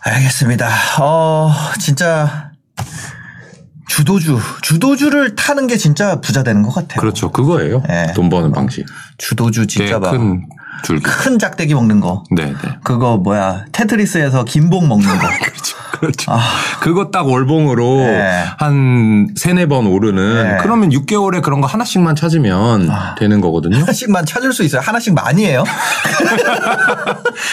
알겠습니다. 어, 진짜 주도주, 주도주를 타는 게 진짜 부자 되는 것 같아요. 그렇죠. 그거예요. 네. 돈 버는 방식. 주도주 진짜 막. 큰. 큰 짝대기 먹는 거. 네, 네. 그거 뭐야 테트리스에서 김봉 먹는 거. 그렇죠. 그렇죠. 그거 딱 월봉으로 아. 네. 한 세네 번 오르는 네. 아. 그러면 6개월에 그런 거 하나씩만 찾으면 되는 거거든요. 하나씩만 찾을 수 있어요. 하나씩 많이 해요.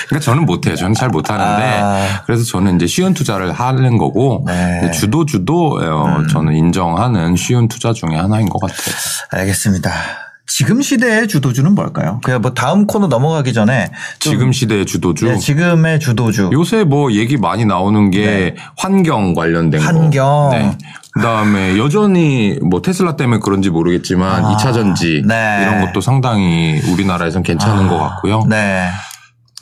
그러니까 저는 못 해요. 저는 잘 못 하는데 아. 그래서 저는 이제 쉬운 투자를 하는 거고 네. 음. 주도 주도 어, 저는 인정하는 쉬운 투자 중에 하나인 것 같아요. 알겠습니다. 지금 시대의 주도주는 뭘까요? 그냥 뭐 다음 코너 넘어가기 전에 좀 지금 시대의 주도주. 네, 지금의 주도주. 요새 뭐 얘기 많이 나오는 게 환경 관련된 거. 네. 환경. 네. 그다음에 여전히 뭐 테슬라 때문에 그런지 모르겠지만 아, 2차 전지 네. 이런 것도 상당히 우리나라에선 괜찮은 것 같고요. 네.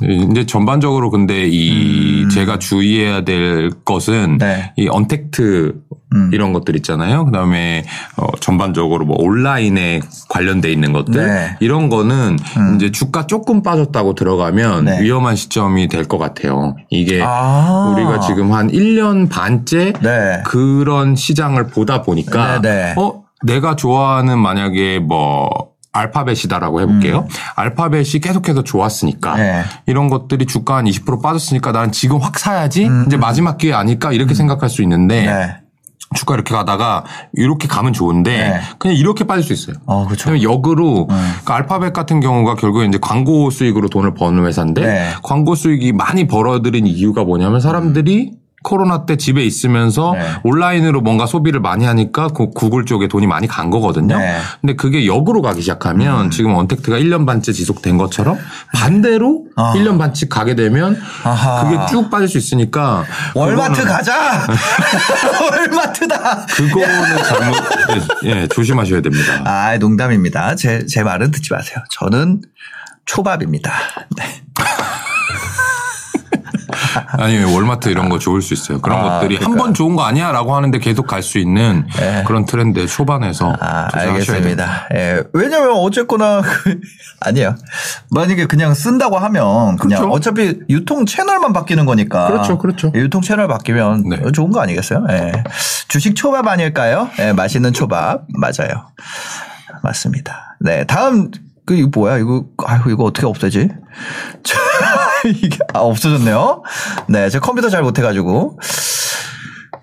이제 전반적으로 근데 이 제가 주의해야 될 것은 음. 네. 이 언택트 음. 이런 것들 있잖아요. 그다음에 어 전반적으로 뭐 온라인에 관련돼 있는 것들 네. 이런 거는 이제 주가 조금 빠졌다고 들어가면 네. 위험한 시점이 될 것 같아요. 이게 아. 우리가 지금 한 1년 반째 네. 그런 시장을 보다 보니까 네, 네. 어 내가 좋아하는 만약에 뭐 알파벳이다라고 해볼게요. 알파벳이 계속해서 좋았으니까 음. 네. 이런 것들이 주가 한 20% 빠졌으니까 나는 지금 확 사야지 이제 마지막 기회 아닐까 이렇게 생각할 수 있는데 음. 네. 주가 이렇게 가다가 이렇게 가면 좋은데 네. 그냥 이렇게 빠질 수 있어요. 어, 그렇죠. 역으로 그러니까 알파벳 같은 경우가 결국에 이제 광고 수익으로 돈을 버는 회사인데 네. 광고 수익이 많이 벌어들인 이유가 뭐냐면 사람들이 코로나 때 집에 있으면서 네. 온라인으로 뭔가 소비를 많이 하니까 그 구글 쪽에 돈이 많이 간 거거든요. 네. 근데 그게 역으로 가기 시작하면 지금 언택트가 1년 반째 지속된 것처럼 반대로 아. 1년 반씩 가게 되면 아하. 그게 쭉 빠질 수 있으니까 월마트 가자. 월마트다. 그거는 잘못 예, 예, 조심하셔야 됩니다. 아, 농담입니다. 제, 제 말은 듣지 마세요. 저는 초밥입니다. 네. 아니 월마트 이런 거 좋을 수 있어요. 그런 아, 것들이 한 그러니까요. 번 좋은 거 아니야라고 하는데 계속 갈 수 있는 네. 그런 트렌드 초반에서 아. 알겠습니다. 예. 왜냐면 어쨌거나 그- 아니에요. 만약에 그냥 쓴다고 하면 그냥 그렇죠. 어차피 유통 채널만 바뀌는 거니까. 그렇죠, 그렇죠. 유통 채널 바뀌면 네. 좋은 거 아니겠어요? 예. 주식 초밥 아닐까요? 예, 맛있는 초밥 맞아요. 맞습니다. 네, 다음 그 이거 뭐야? 이거 아이고 이거 어떻게 없애지? 이게 아, 없어졌네요. 네, 제 컴퓨터 잘 못해가지고.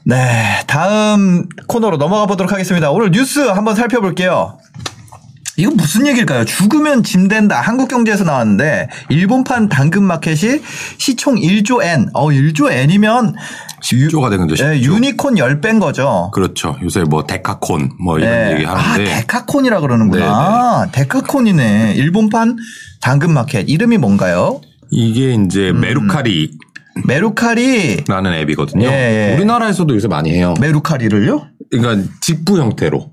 네, 다음 코너로 넘어가 보도록 하겠습니다. 오늘 뉴스 한번 살펴볼게요. 이거 무슨 얘기일까요? 죽으면 짐 된다. 한국경제에서 나왔는데 일본판 당근마켓이 시총 1조 N. 어, 1조 N이면 10조가 된 거죠. 예, 10조. 유니콘 10배인 거죠. 그렇죠. 요새 뭐 데카콘 뭐 이런 네. 얘기 아, 하는데 데카콘이라 그러는구나. 데카콘이네. 일본판 당근마켓. 이름이 뭔가요? 이게 이제 음. 메루카리 라는 메루카리. 앱이거든요. 예, 예. 우리나라에서도 요새 많이 해요. 메루카리를요? 그러니까 직구 형태로.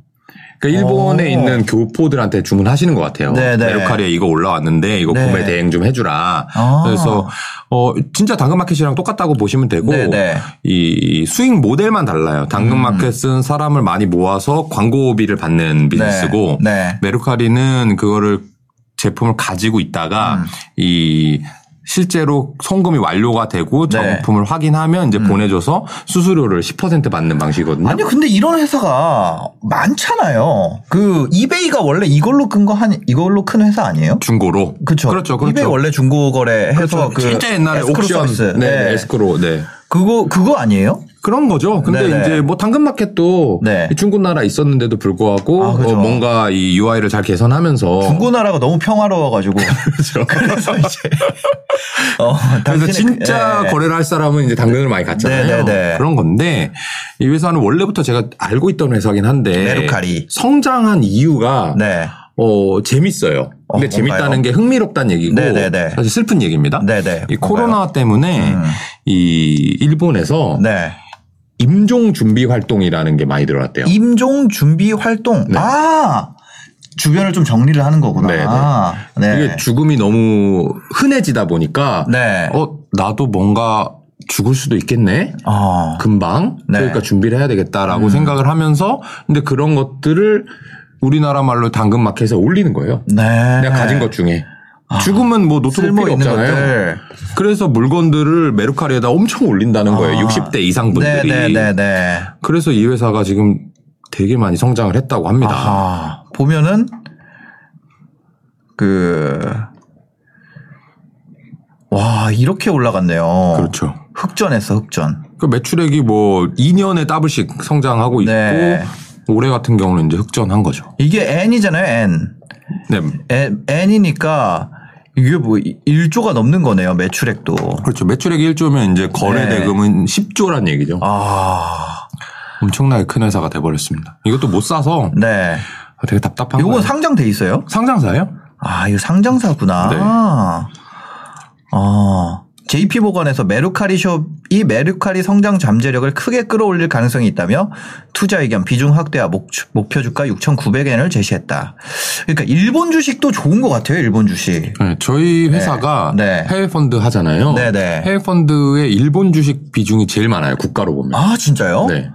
그러니까 일본에 오. 있는 교포들한테 주문하시는 것 같아요. 네네. 메루카리에 이거 올라왔는데 이거 네. 구매 대행 좀 해주라. 아. 그래서 어 진짜 당근마켓이랑 똑같다고 보시면 되고 네네. 이 수익 모델만 달라요. 당근마켓은 사람을 많이 모아서 광고비를 받는 비즈니스고 네. 메루카리는 그거를 제품을 가지고 있다가 음. 이 실제로 송금이 완료가 되고 네. 음. 정품을 확인하면 이제 보내줘서 수수료를 10% 받는 방식이거든요. 아니 근데 이런 회사가 많잖아요. 그 이베이가 원래 이걸로 큰 거 한 이걸로 큰 회사 아니에요? 중고로. 그렇죠. 그렇죠. 그렇죠. 이베이 원래 중고 거래 해서 그 진짜 옛날에 옥션, 서비스. 네, 네. 에스크로, 네. 그거 그거 아니에요? 그런 거죠. 근데 네네. 이제 뭐 당근마켓도 네. 이 중국 나라 있었는데도 불구하고 아, 그죠. 어, 뭔가 이 UI를 잘 개선하면서 중고 나라가 너무 평화로워가지고 그래서 이제 어, 그래서 진짜 그- 예. 거래를 할 사람은 이제 당근을 많이 갔잖아요. 네네네. 그런 건데 이 회사는 원래부터 제가 알고 있던 회사긴 한데 메루카리. 성장한 이유가 네. 어, 재밌어요. 근데 어, 재밌다는? 게 흥미롭다는 얘기고 네네네. 사실 슬픈 얘기입니다. 네네. 이 뭔가요? 코로나 때문에 음. 이 일본에서 네. 임종 준비 활동이라는 게 많이 들어왔대요. 임종 준비 활동. 네. 아 주변을 좀 정리를 하는 거구나. 네, 네. 네. 이게 죽음이 너무 흔해지다 보니까 네. 어 나도 뭔가 죽을 수도 있겠네. 어. 금방 네. 음. 그러니까 준비를 해야 되겠다라고 생각을 하면서 근데 그런 것들을 우리나라 말로 당근마켓에 올리는 거예요. 네. 내가 가진 것 중에 죽으면 뭐 노트북 쓸모 필요 있는 없잖아요. 것들. 그래서 물건들을 메루카리에다 엄청 올린다는 거예요. 아. 60대 이상 분들이. 네네네네. 그래서 이 회사가 지금 되게 많이 성장을 했다고 합니다. 아하. 보면은 그. 와, 이렇게 올라갔네요. 그렇죠. 흑전했어, 흑전. 그 매출액이 뭐 2년에 더블씩 성장하고 있고 네. 올해 같은 경우는 이제 흑전한 거죠. 이게 N이잖아요, N. 네. N, N이니까 이게 뭐 1조가 넘는 거네요, 매출액도. 그렇죠. 매출액이 1조면 이제 거래 네. 대금은 10조란 얘기죠. 아, 엄청나게 큰 회사가 돼버렸습니다. 이것도 못 사서 네. 되게 답답한 거예요. 상장돼 있어요? 상장사예요? 아, 이거 상장사구나. 네. 아. JP 보건에서 메루카리 숍이 메루카리 성장 잠재력을 크게 끌어올릴 가능성이 있다며 투자 의견 비중 확대와 목, 목표 주가 6,900엔을 제시했다. 그러니까 일본 주식도 좋은 것 같아요, 일본 주식. 네, 저희 회사가 네. 해외 펀드 하잖아요. 네네. 해외 펀드의 일본 주식 비중이 제일 많아요. 국가로 보면. 아, 진짜요? 네.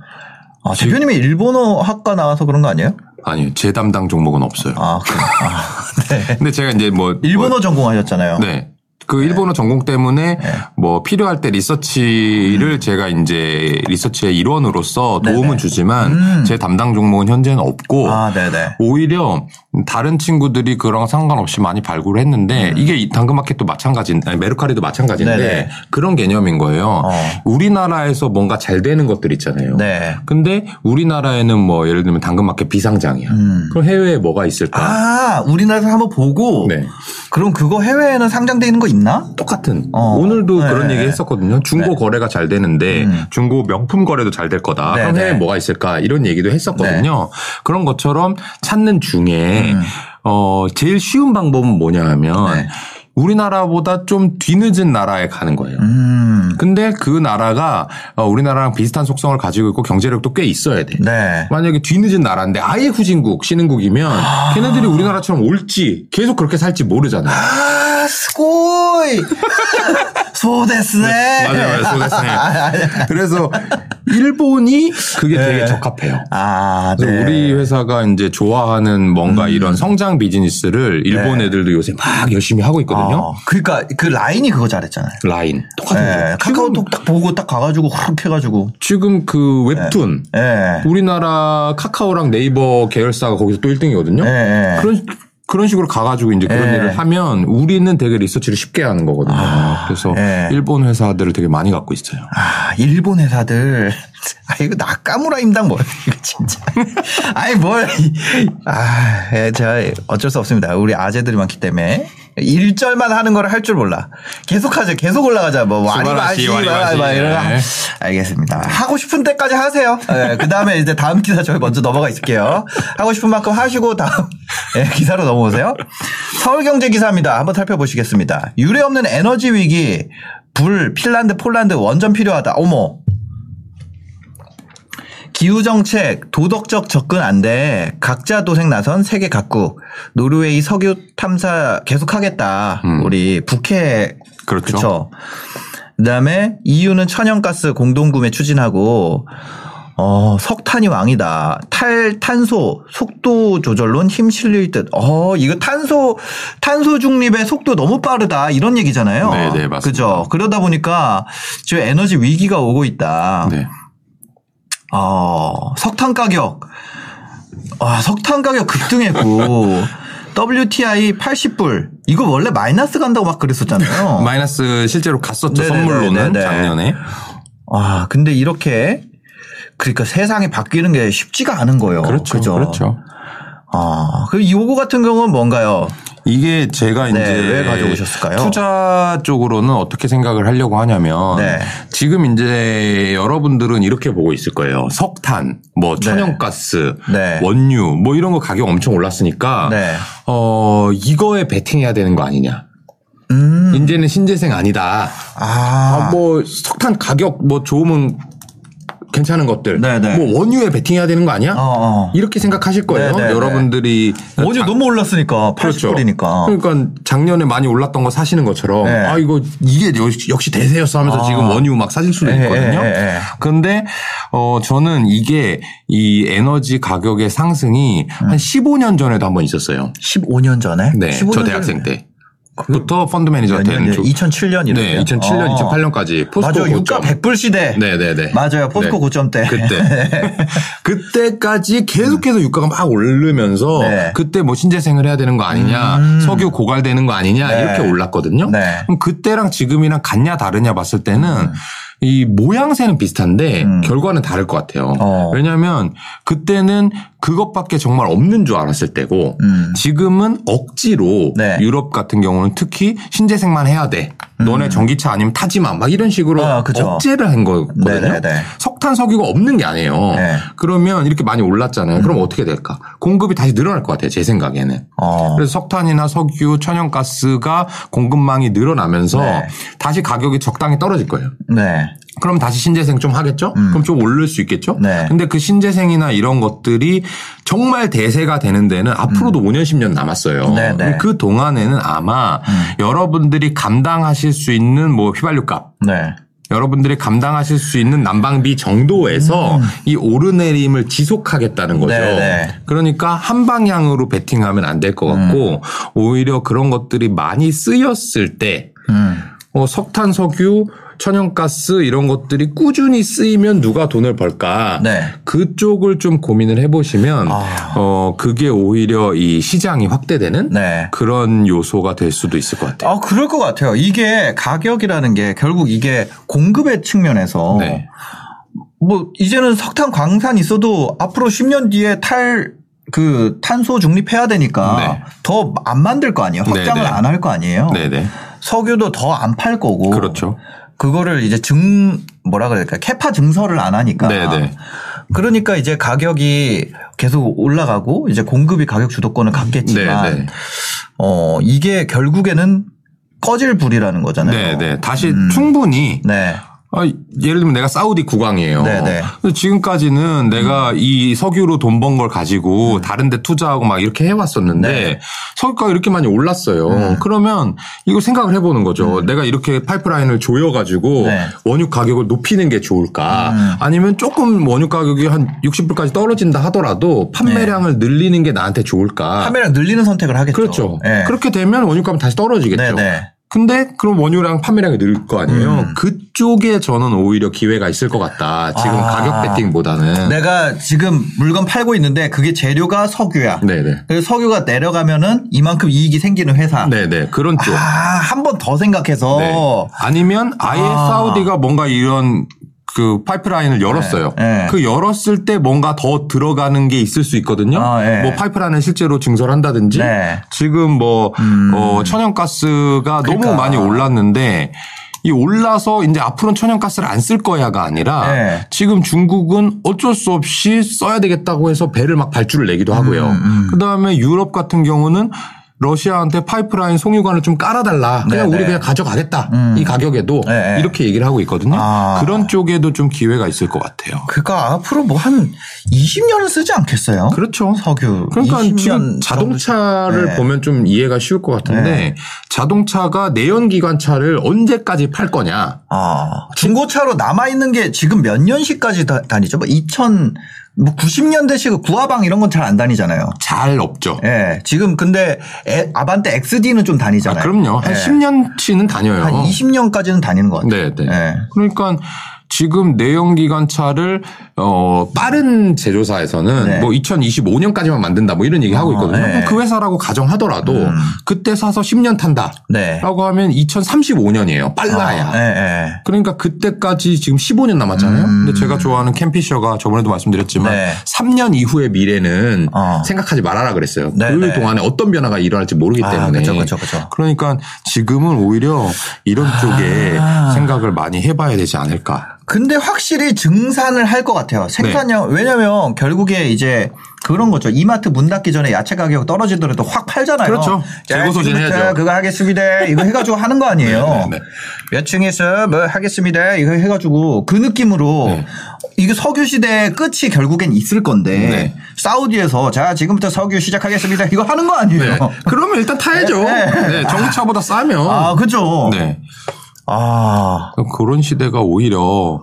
아, 대표님이 일본어 학과 나와서 그런 거 아니에요? 아니요. 제 담당 종목은 없어요. 아. 아, 네. 근데 제가 이제 뭐 일본어 전공하셨잖아요. 네. 그 일본어 전공 때문에 뭐 필요할 때 리서치를 제가 이제 리서치의 일원으로서 도움은 음. 네네. 주지만 음. 제 담당 종목은 현재는 없고 아. 오히려 다른 친구들이 그런 상관없이 많이 발굴을 했는데 이게 이 당근마켓도 마찬가지, 아니 메르카리도 마찬가지인데 음. 네네. 그런 개념인 거예요. 어. 우리나라에서 뭔가 잘 되는 것들 있잖아요. 네. 근데 우리나라에는 뭐 예를 들면 당근마켓 비상장이야. 음. 그럼 해외에 뭐가 있을까? 아, 우리나라에서 한번 보고. 네. 그럼 그거 해외에는 상장돼 있는 거 있나? 똑같은. 어. 오늘도 네. 그런 얘기 했었거든요. 중고 거래가 잘 되는데 음. 중고 명품 거래도 잘 될 거다. 네, 그럼 해외에 네. 뭐가 있을까? 이런 얘기도 했었거든요. 그런 것처럼 찾는 중에 음. 어 제일 쉬운 방법은 뭐냐 하면 네. 우리나라보다 좀 뒤늦은 나라에 가는 거예요. 음. 근데 그 나라가 어, 우리나라랑 비슷한 속성을 가지고 있고 경제력도 꽤 있어야 돼. 네. 만약에 뒤늦은 나라인데 아예 후진국, 신흥국이면 아. 걔네들이 우리나라처럼 올지 계속 그렇게 살지 모르잖아요. 아, 스고이! 소데스네. 맞아요, 소데스네. 그래서 일본이 그게 네. 되게 적합해요. 아, 그래서 네. 우리 회사가 이제 좋아하는 뭔가 이런 성장 비즈니스를 일본 애들도 요새 막 열심히 하고 있거든요. 어, 그러니까 그 라인이 그거 잘했잖아요. 라인 똑같은 네. 카카오톡 딱 보고 딱 가가지고 확 해가지고. 지금 그 웹툰 예. 우리나라 카카오랑 네이버 계열사가 거기서 또 1등이거든요. 예, 예. 그런 그런 식으로 가가지고 이제 그런 예. 일을 하면 우리는 되게 리서치를 쉽게 하는 거거든요. 그래서 예. 일본 회사들을 되게 많이 갖고 있어요. 아, 일본 회사들. 아, 이거 나까무라 임당 뭐야, 이거 진짜. 아니, 뭘. 이- 아, 예, 제가 어쩔 수 없습니다. 우리 아재들이 많기 때문에. 일절만 하는 걸 할 줄 몰라. 계속 하자, 계속 올라가자. 뭐, 스바라시, 와리바시. 막 이런. 네. 알겠습니다. 하고 싶은 때까지 하세요. 그 다음에 이제 다음 기사 저희 먼저 넘어가 있을게요. 하고 싶은 만큼 하시고 다음 예, 기사로 넘어오세요. 서울경제 기사입니다. 한번 살펴보시겠습니다. 유례 없는 에너지 위기, 불, 핀란드, 폴란드 원전 필요하다. 어머. 기후 정책, 도덕적 접근 안 돼. 각자 도생 나선 세계 각국. 노르웨이 석유 탐사 계속하겠다. 음. 우리 북해 그렇죠. 그렇죠. 그다음에 EU는 천연가스 공동구매 추진하고 어, 석탄이 왕이다. 탈 탄소 속도 조절론 힘 실릴 듯. 어, 이거 탄소 탄소 중립의 속도 너무 빠르다. 이런 얘기잖아요. 네, 네, 맞습니다. 그죠. 그러다 보니까 지금 에너지 위기가 오고 있다. 네. 어, 석탄 가격. 아, 석탄 가격 급등했고 WTI 80불. 이거 원래 마이너스 간다고 막 그랬었잖아요. 마이너스 실제로 갔었죠. 네네네네네. 선물로는 작년에. 아, 근데 이렇게 그러니까 세상이 바뀌는 게 쉽지가 않은 거예요. 그렇죠. 그죠? 그렇죠. 아, 그럼 이 요거 같은 경우는 뭔가요? 이게 제가 네, 이제 왜 가져오셨을까요? 투자 쪽으로는 어떻게 생각을 하려고 하냐면 네. 지금 이제 여러분들은 이렇게 보고 있을 거예요. 석탄, 뭐 천연가스, 네. 원유 뭐 이런 거 가격 엄청 올랐으니까 네. 어 이거에 베팅해야 되는 거 아니냐. 음. 이제는 신재생 아니다. 아, 아, 뭐 석탄 가격 뭐 좋으면 괜찮은 것들. 네네. 뭐 원유에 베팅해야 되는 거 아니야? 어, 어. 이렇게 생각하실 거예요. 네네네. 여러분들이 원유 자- 너무 올랐으니까 그렇죠. 80불이니까. 그러니까 작년에 많이 올랐던 거 사시는 것처럼 네. 아 이거 이게 역시, 대세였어 하면서 아. 지금 원유 막 사실 수도 예, 있거든요. 예, 예, 예. 근데 어 저는 이게 이 에너지 가격의 상승이 한 15년 전에도 한번 있었어요. 15년 전에? 네. 15년 저 전에 대학생 때. 부터 펀드 매니저 몇 된? 조- 2007년 이렇게. 네, 2007년, 어. 2008년까지 포스코 맞아, 유가 고점. 100불 시대. 네, 네, 네. 맞아요, 포스코 네. 고점 때. 그때 그때까지 계속해서 유가가 막 오르면서 네. 그때 뭐 신재생을 해야 되는 거 아니냐, 음. 석유 고갈되는 거 아니냐 네. 이렇게 올랐거든요. 네. 그럼 그때랑 지금이랑 같냐 다르냐 봤을 때는 이 모양새는 비슷한데 음. 결과는 다를 것 같아요. 어. 왜냐하면 그때는 그것밖에 정말 없는 줄 알았을 때고 음. 지금은 억지로 네. 유럽 같은 경우는 특히 신재생만 해야 돼. 너네 전기차 아니면 타지 마. 막 이런 식으로 음. 아, 그죠. 억제를 한 거거든요. 네네네. 석탄 석유가 없는 게 아니에요. 네. 그러면 이렇게 많이 올랐잖아요. 그럼 어떻게 될까? 공급이 다시 늘어날 것 같아요. 제 생각에는. 어. 그래서 석탄이나 석유, 천연가스가 공급망이 늘어나면서 네. 다시 가격이 적당히 떨어질 거예요. 네. 그럼 다시 신재생 좀 하겠죠? 그럼 좀 오를 수 있겠죠? 음. 네. 근데 그 신재생이나 이런 것들이 정말 대세가 되는 데는 앞으로도 5년, 10년 남았어요. 음. 네, 네. 그 동안에는 아마 여러분들이 감당하실 수 있는 뭐 휘발유 값, 네. 여러분들이 감당하실 수 있는 난방비 정도에서 이 오르내림을 지속하겠다는 거죠. 음. 네, 네. 그러니까 한 방향으로 베팅하면 안 될 것 같고 오히려 그런 것들이 많이 쓰였을 때 음. 어, 석탄, 석유, 천연가스 이런 것들이 꾸준히 쓰이면 누가 돈을 벌까? 네. 그쪽을 좀 고민을 해보시면 아. 어 그게 오히려 이 시장이 확대되는 네. 그런 요소가 될 수도 있을 것 같아요. 아, 그럴 것 같아요. 이게 가격이라는 게 결국 이게 공급의 측면에서 네. 뭐 이제는 석탄 광산 있어도 앞으로 10년 뒤에 탈 그 탄소 중립해야 되니까 네. 더안 만들 거 아니에요. 확장을 네, 네. 안할 거 아니에요. 네네. 석유도 더 안 팔 거고. 그렇죠. 그거를 이제 증 뭐라 그럴까 캐파 증설을 안 하니까. 네네. 그러니까 이제 가격이 계속 올라가고 이제 공급이 가격 주도권을 갖겠지만 네네. 어 이게 결국에는 꺼질 불이라는 거잖아요. 네 네. 다시 음. 충분히 네. 아, 예를 들면 내가 사우디 국왕이에요. 네네. 근데 지금까지는 내가 이 석유로 돈 번 걸 가지고 다른 데 투자하고 막 이렇게 해왔었는데 음. 네. 석유가가 이렇게 많이 올랐어요. 음. 그러면 이거 생각을 해보는 거죠. 내가 이렇게 파이프라인을 조여가지고 네. 원유 가격을 높이는 게 좋을까? 음. 아니면 조금 원유 가격이 한 60불까지 떨어진다 하더라도 판매량을 늘리는 게 나한테 좋을까? 판매량 늘리는 선택을 하겠죠. 그렇죠. 네. 그렇게 되면 원유값은 다시 떨어지겠죠. 네네. 근데 그럼 원유량 판매량이 늘 거 아니에요. 음. 그쪽에 저는 오히려 기회가 있을 것 같다. 지금 아. 가격 베팅보다는. 내가 지금 물건 팔고 있는데 그게 재료가 석유야. 네네. 그래서 석유가 내려가면은 이만큼 이익이 생기는 회사. 네네. 그런 쪽. 아, 한 번 더 생각해서 네. 아니면 아예 아. 사우디가 뭔가 이런 그 파이프라인을 열었어요. 네, 네. 그 열었을 때 뭔가 더 들어가는 게 있을 수 있거든요. 아, 네. 뭐 파이프라인을 실제로 증설한다든지 네. 지금 뭐 음. 어, 천연가스가 그러니까. 너무 많이 올랐는데 이 올라서 이제 앞으로는 천연가스를 안 쓸 거야가 아니라 네. 지금 중국은 어쩔 수 없이 써야 되겠다고 해서 배를 막 발주를 내기도 하고요. 음, 음. 그 다음에 유럽 같은 경우는 러시아한테 파이프라인 송유관을 좀 깔아달라. 그냥 네네. 우리 그냥 가져가겠다. 이 가격에도 네, 네. 이렇게 얘기를 하고 있거든요. 아. 그런 쪽에도 좀 기회가 있을 것 같아요. 그러니까 앞으로 뭐 한 20년은 쓰지 않겠어요? 그렇죠. 석유. 그러니까 20년 지금 자동차를 네. 보면 좀 이해가 쉬울 것 같은데 네. 자동차가 내연기관차를 언제까지 팔 거냐. 아, 중고차로 남아 있는 게 지금 몇 년씩까지 다, 다니죠? 뭐 2000, 뭐 90년대식 구화방 이런 건 잘 안 다니잖아요. 잘 없죠. 예. 지금 근데 에- 아반떼 XD는 좀 아, 다니잖아요. 그럼요. 한 예. 10년치는 다녀요. 한 20년까지는 다니는 것 같아요. 네, 네. 예. 그러니까 지금 내연기관차를 어 빠른 제조사에서는 네. 뭐 2025년까지만 만든다 뭐 이런 얘기 하고 어, 있거든요. 네. 음. 그 회사라고 가정하더라도 그때 사서 10년 탄다라고 네. 하면 2035년이에요. 빨라야. 예, 예. 그러니까 그때까지 지금 15년 남았잖아요. 근데 제가 좋아하는 캠피셔가 저번에도 말씀드렸지만 음. 네. 3년 이후의 미래는 어. 생각하지 말아라 그랬어요. 네, 그 네. 동안에 어떤 변화가 일어날지 모르기 아, 때문에. 그쵸, 그쵸, 그쵸. 그러니까 지금은 오히려 이런 쪽에 아. 생각을 많이 해봐야 되지 않을까. 근데 확실히 증산을 할 것 같아요. 생산량 네. 왜냐면 결국에 이제 그런 거죠. 이마트 문 닫기 전에 야채 가격 떨어지더라도 확 팔잖아요. 그렇죠. 자, 재고 소진 지금부터 해야죠. 그거 하겠습니다. 이거 해가지고 하는 거 아니에요. 네, 네, 네. 몇 층에서 뭐 하겠습니다. 이거 해가지고 그 느낌으로 네. 이게 석유 시대의 끝이 결국엔 있을 건데 네. 사우디에서 자 지금부터 석유 시작하겠습니다. 이거 하는 거 아니에요. 네. 그러면 일단 타야죠. 네. 네, 전기차보다 싸면. 아 그죠. 네. 아 그런 시대가 오히려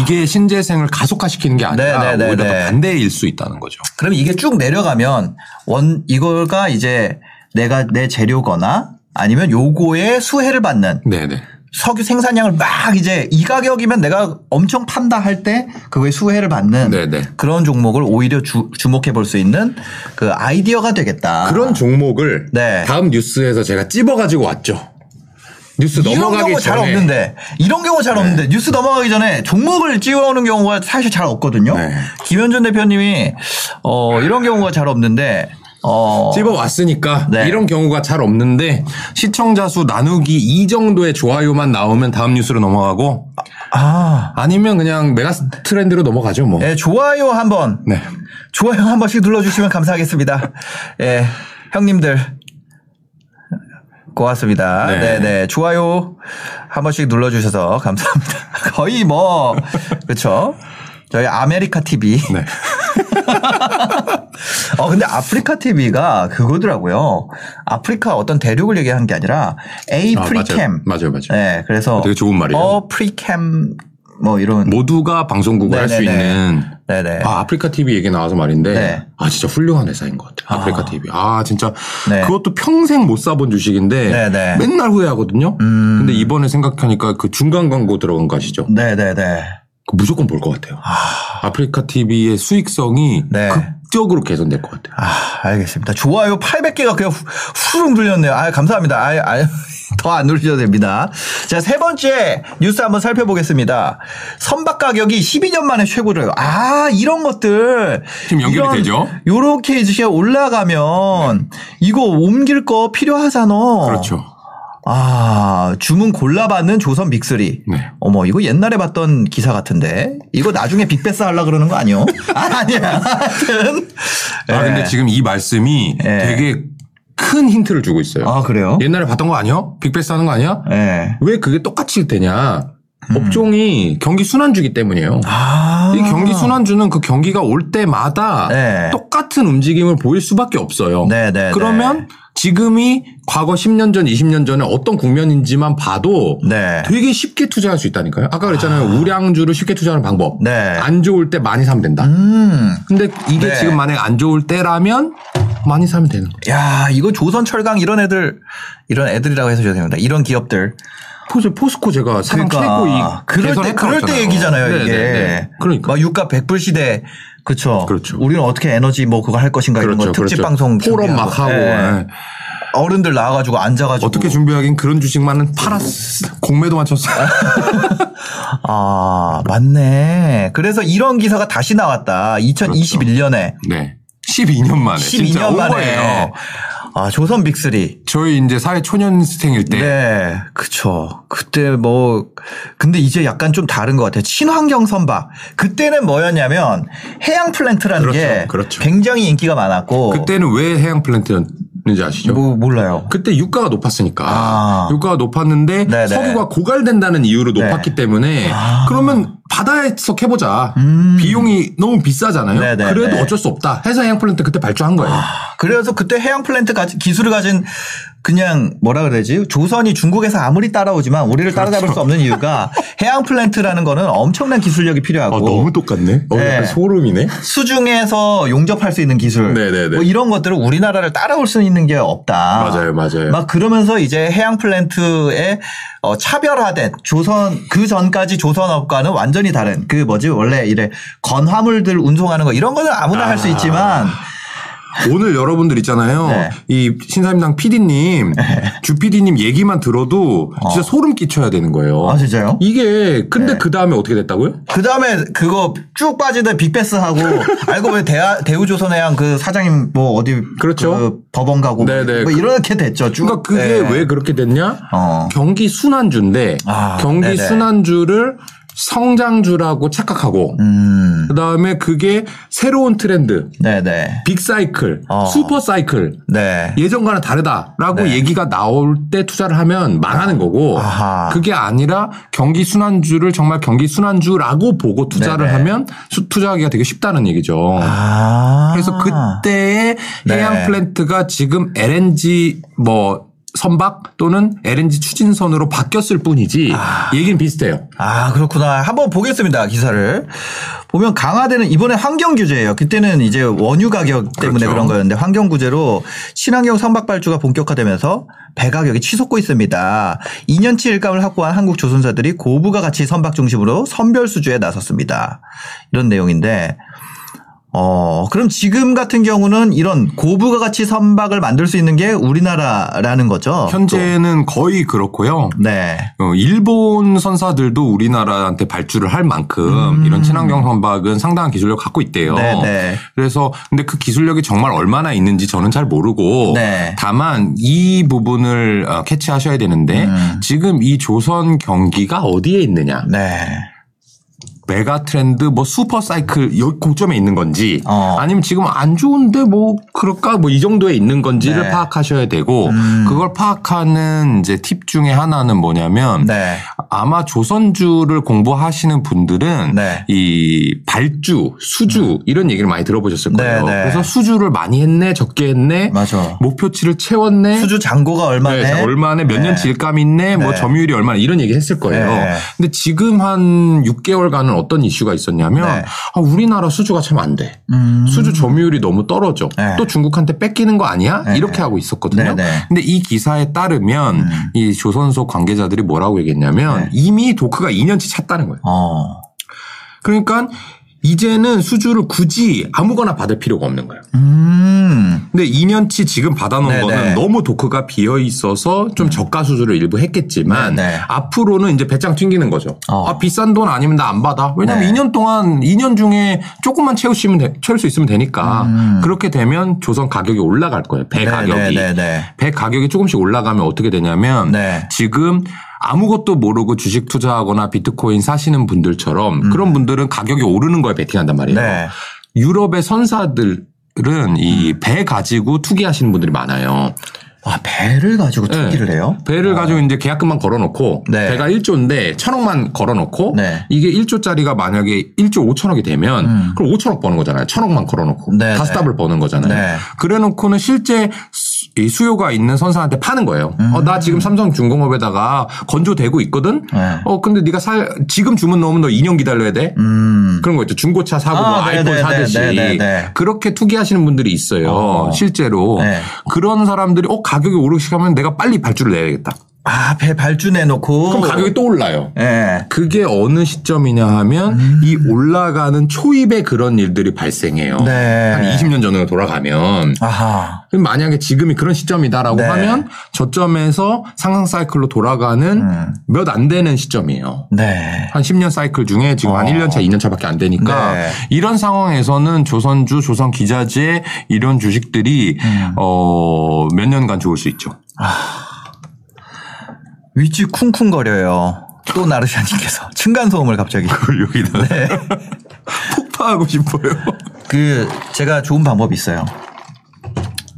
이게 신재생을 가속화시키는 게 아니라 네, 네, 네, 오히려 네. 더 반대일 수 있다는 거죠. 그럼 이게 쭉 내려가면 원 이거가 이제 내가 내 재료거나 아니면 요거에 수혜를 받는 네네. 석유 생산량을 막 이제 이 가격이면 내가 엄청 판다 할 때 그거에 수혜를 받는 네네. 그런 종목을 오히려 주, 주목해 볼 수 있는 그 아이디어가 되겠다. 그런 종목을 네. 다음 뉴스에서 제가 찝어 가지고 왔죠. 뉴스 이런 넘어가기 경우 잘 전에. 없는데 이런 경우 잘 없는데 뉴스 넘어가기 전에 종목을 찍어오는 경우가 사실 잘 없거든요. 네. 김현준 대표님이 어 이런 경우가 잘 없는데 어 찝어 왔으니까 네. 이런 경우가 잘 없는데 시청자 수 나누기 이 정도의 좋아요만 나오면 다음 뉴스로 넘어가고 아 아니면 그냥 메가 트렌드로 넘어가죠 뭐. 네, 좋아요 한번 네. 좋아요 한 번씩 눌러주시면 감사하겠습니다. 예, 형님들. 고맙습니다. 네. 네, 네. 좋아요 한 번씩 눌러주셔서 감사합니다. 거의 뭐, 그렇죠. 저희 아메리카 TV. 네. 어, 근데 아프리카 TV가 그거더라고요. 아프리카 어떤 대륙을 얘기하는 게 아니라 A 아, free cam. 맞아요, 맞아요. 네, 그래서. 되게 좋은 말이에요. 어, free cam, 뭐 이런. 모두가 방송국을 할 수. 있는 네네. 아, 아프리카 TV 얘기 나와서 말인데 네. 아 진짜 훌륭한 회사인 것 같아요. 아프리카 TV. 아 진짜 네. 그것도 평생 못 사본 주식인데 네네. 맨날 후회하거든요. 음. 근데 이번에 생각하니까 그 중간 광고 들어간 거 아시죠? 네네네. 그 무조건 볼 것 같아요. 아프리카 TV의 수익성이 네. 극적으로 개선될 것 같아요. 아, 알겠습니다. 좋아요 800개가 그냥 후- 후루룩 눌렸네요. 아, 감사합니다. 아, 아, 더 안 누르셔도 됩니다. 자, 세 번째 뉴스 한번 살펴보겠습니다. 선박 가격이 12년 만에 최고래요. 아, 이런 것들. 지금 연결이 되죠? 요렇게 이제 올라가면 이거 옮길 거 필요하잖아. 그렇죠. 아, 주문 골라받는 조선 빅3. 네. 어머, 이거 옛날에 봤던 기사 같은데. 이거 나중에 빅베스 하려 그러는 거 아니요? 아, 아니야. 하여튼. 아 예. 근데 지금 이 말씀이 네. 되게 큰 힌트를 주고 있어요. 아, 그래요? 옛날에 봤던 거 아니야? 빅베스 하는 거 아니야? 예. 왜 그게 똑같이 되냐? 업종이 경기 순환주기 때문이에요. 음. 아. 이 경기 순환주는 그 경기가 올 때마다 네. 똑같은 움직임을 보일 수밖에 없어요. 네, 네, 그러면 지금이 과거 10년 전, 20년 전에 어떤 국면인지만 봐도 네. 되게 쉽게 투자할 수 있다니까요. 아까 그랬잖아요. 우량주를 쉽게 투자하는 방법. 네. 안 좋을 때 많이 사면 된다. 음. 근데 이게 네. 지금 만약에 안 좋을 때라면 많이 사면 되는 거예요. 야, 이거 조선 철강 이런 애들, 이런 애들이라고 해서 죄송합니다. 이런 기업들. 포스, 포스코 제가 사상 그러니까 최고 이 그럴 때 그럴 때 얘기잖아요, 이게. 그러니까. 막 유가 100불 시대. 그렇죠. 그렇죠. 우리는 어떻게 에너지 뭐 그거 할 것인가 이런 거 그렇죠, 특집 그렇죠. 방송 포럼. 막 하고. 예. 예. 어른들 나와가지고 앉아가지고 어떻게 준비하긴 그런 주식만은 팔았어. 공매도 맞췄어. 아 맞네. 그래서 이런 기사가 다시 나왔다. 2021년에 네. 12년 만에. 진짜 12년 만에. 아 조선 빅3. 저희 이제 사회 초년생일 때. 네, 그쵸. 그때 뭐, 근데 이제 약간 좀 다른 것 같아요. 친환경 선박. 그때는 뭐였냐면 해양 플랜트라는 그렇죠, 게 그렇죠. 굉장히 인기가 많았고. 그때는 왜 해양 플랜트였냐? 있는지 아시죠? 뭐 몰라요. 그때 유가가 높았으니까 아. 유가가 높았는데 네네. 석유가 고갈된다는 이유로 네. 높았기 때문에 아. 그러면 바다에서 캐보자 음. 비용이 너무 비싸잖아요. 네네네. 그래도 어쩔 수 없다 해서 해양 플랜트 그때 발주한 거예요. 그래서 그때 해양 플랜트 기술을 가진 그냥 뭐라 그래야지 조선이 중국에서 아무리 따라오지만 우리를 따라잡을 수 없는 이유가 해양 플랜트라는 거는 엄청난 기술력이 필요하고 아, 너무 똑같네. 어, 네. 소름이네. 수중에서 용접할 수 있는 기술 네네네. 뭐 이런 것들은 우리나라를 따라올 수 있는 게 없다. 맞아요, 맞아요. 막 그러면서 이제 해양 플랜트에 어, 차별화된 조선 그 전까지 조선업과는 완전히 다른 그 뭐지 원래 이래 건화물들 운송하는 거 이런 거는 아무나 할수 아. 있지만 오늘 여러분들 있잖아요. 네. 이 신사임당 PD님, 주 PD님 얘기만 들어도 진짜 소름 끼쳐야 되는 거예요. 아 진짜요? 이게 근데 네. 그 다음에 어떻게 됐다고요? 그 다음에 그거 쭉 빠지던 빅베스 하고 알고 보니 대하, 대우조선해양 그 사장님 뭐 어디 그렇죠. 그 법원 가고 네네. 뭐 이렇게 됐죠. 쭉. 그러니까 그게 네. 왜 그렇게 됐냐? 어. 경기 순환주인데 아, 경기 네네. 순환주를 성장주라고 착각하고 음. 그 다음에 그게 새로운 트렌드, 네네. 빅사이클, 어. 슈퍼사이클 네. 예전과는 다르다라고 네. 얘기가 나올 때 투자를 하면 망하는 거고 아하. 그게 아니라 경기 순환주를 정말 경기 순환주라고 보고 투자를 네네. 하면 수- 투자하기가 되게 쉽다는 얘기죠. 아. 그래서 그때의 네. 해양 플랜트가 지금 LNG 뭐 선박 또는 LNG 추진선으로 바뀌었을 뿐이지 얘기는 비슷해요. 아, 그렇구나. 한번 보겠습니다, 기사를. 보면 강화되는 이번에 환경 규제예요. 그때는 이제 원유 가격 때문에 그렇죠. 그런 거였는데 환경 규제로 친환경 선박 발주가 본격화되면서 배 가격이 치솟고 있습니다. 2년치 일감을 확보한 한국 조선사들이 고부가 가치 선박 중심으로 선별 수주에 나섰습니다. 이런 내용인데 어, 그럼 지금 같은 경우는 이런 고부가 가치 선박을 만들 수 있는 게 우리나라라는 거죠. 현재는 거의 그렇고요. 또. 네. 어, 일본 선사들도 우리나라한테 발주를 할 만큼 이런 친환경 선박은 상당한 기술력 갖고 있대요. 음. 네, 네. 그래서 근데 그 기술력이 정말 얼마나 있는지 저는 잘 모르고 네. 다만 이 부분을 어, 캐치하셔야 되는데 음. 지금 이 조선 경기가 어디에 있느냐? 네. 메가 트렌드 뭐 슈퍼 사이클 요 고점에 있는 건지 어. 아니면 지금 안 좋은데 뭐 그럴까 뭐 이 정도에 있는 건지를 네. 파악하셔야 되고 음. 그걸 파악하는 이제 팁 중에 하나는 뭐냐면 네. 아마 조선주를 공부하시는 분들은 네. 이 발주, 수주 이런 얘기를 많이 들어보셨을 거예요. 네, 네. 그래서 수주를 많이 했네, 적게 했네, 맞아. 목표치를 채웠네, 수주 잔고가 얼마네? 네, 얼마네, 몇 네. 년치 일감 있네, 뭐 네. 점유율이 얼마나 이런 얘기 했을 거예요. 네. 근데 지금 한 6개월간은 어떤 이슈가 있었냐면 네. 아, 우리나라 수주가 참 안 돼. 음. 수주 점유율이 너무 떨어져. 네. 또 중국한테 뺏기는 거 아니야? 네. 이렇게 하고 있었거든요. 네, 네. 근데 이 기사에 따르면 음. 이 조선소 관계자들이 뭐라고 얘기했냐면 네. 이미 도크가 2년치 찼다는 거예요. 어. 그러니까 이제는 수주를 굳이 아무거나 받을 필요가 없는 거예요. 음. 근데 2년치 지금 받아놓은 네네. 거는 너무 도크가 비어 있어서 좀 저가 수주를 일부 했겠지만 네네. 앞으로는 이제 배짱 튕기는 거죠. 어. 아 비싼 돈 아니면 나 안 받아. 왜냐면 네. 2년 동안 2년 중에 조금만 채우시면 돼- 채울 수 있으면 되니까 음. 그렇게 되면 조선 가격이 올라갈 거예요. 배 네, 가격이. 네, 네, 네. 배 가격이 조금씩 올라가면 어떻게 되냐면 네. 지금 아무것도 모르고 주식 투자하거나 비트코인 사시는 분들처럼 그런 분들은 가격이 오르는 거에 베팅한단 말이에요. 음. 네. 유럽의 선사들은 이 음. 배 가지고 투기하시는 분들이 많아요. 아, 배를 가지고 네. 투기를 해요? 배를 가지고 이제 계약금만 걸어놓고 네. 배가 1조인데 천억만 걸어놓고 네. 이게 1조짜리가 만약에 1조 5천억이 되면 음. 그럼 5천억 버는 거잖아요. 천억만 걸어놓고 네, 다스답을 버는 거잖아요. 네. 그래놓고는 실제 이 수요가 있는 선사한테 파는 거예요. 어, 나 지금 삼성중공업에다가 건조되고 있거든. 음. 네. 어 근데 네가 살 지금 주문 넣으면 너 2년 기다려야 돼. 음. 그런 거 있죠. 중고차 사고 아, 뭐 아이폰 사듯이. 그렇게 투기하시는 분들이 있어요. 어. 실제로 네. 그런 사람들이 어 가 격이 오르기 시작하면 내가 빨리 발주를 내야겠다. 아, 배 발주 내 놓고. 그럼 가격이 또 올라요. 예. 그게 어느 시점이냐 하면 음. 이 올라가는 초입에 그런 일들이 발생해요. 네. 한 20년 전으로 돌아가면 아하. 그럼 만약에 지금이 그런 시점이다라고 네. 하면 저점에서 상승 사이클로 돌아가는 음. 몇안 되는 시점이에요. 네. 한 10년 사이클 중에 지금 한 어. 1년 차, 2년 차밖에 안 되니까 네. 이런 상황에서는 조선주, 조선 기자재 이런 주식들이 음. 어, 몇 년간 좋을 수 있죠. 위층이 쿵쿵거려요. 또 나르샤님께서 층간소음을 갑자기. 그걸 여기다 네. 폭파하고 싶어요. 그 제가 좋은 방법이 있어요.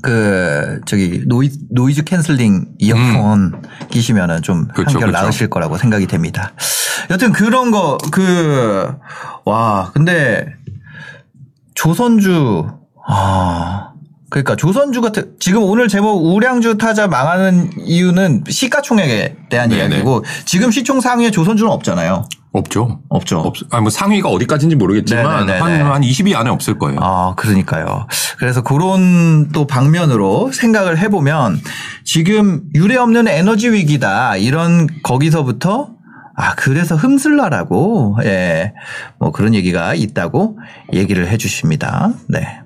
그 저기 노이 noise canceling 이어폰 끼시면은 좀 음. 그쵸, 한결 그쵸. 나으실 거라고 생각이 됩니다. 여튼 그런 거 그 와 근데 조선주 아 그러니까 조선주 같은 지금 오늘 제목 우량주 타자 망하는 이유는 시가총액에 대한 네네. 이야기고 지금 시총 상위에 조선주는 없잖아요. 없죠. 없죠. 없, 아니 뭐 상위가 어디까지인지 모르겠지만 네네네네. 한, 한 20위 안에 없을 거예요. 아, 그러니까요. 그래서 그런 또 방면으로 생각을 해 보면 지금 유례 없는 에너지 위기다. 이런 거기서부터 아, 그래서 흠슬라라고, 예, 뭐 그런 얘기가 있다고 얘기를 해 주십니다. 네.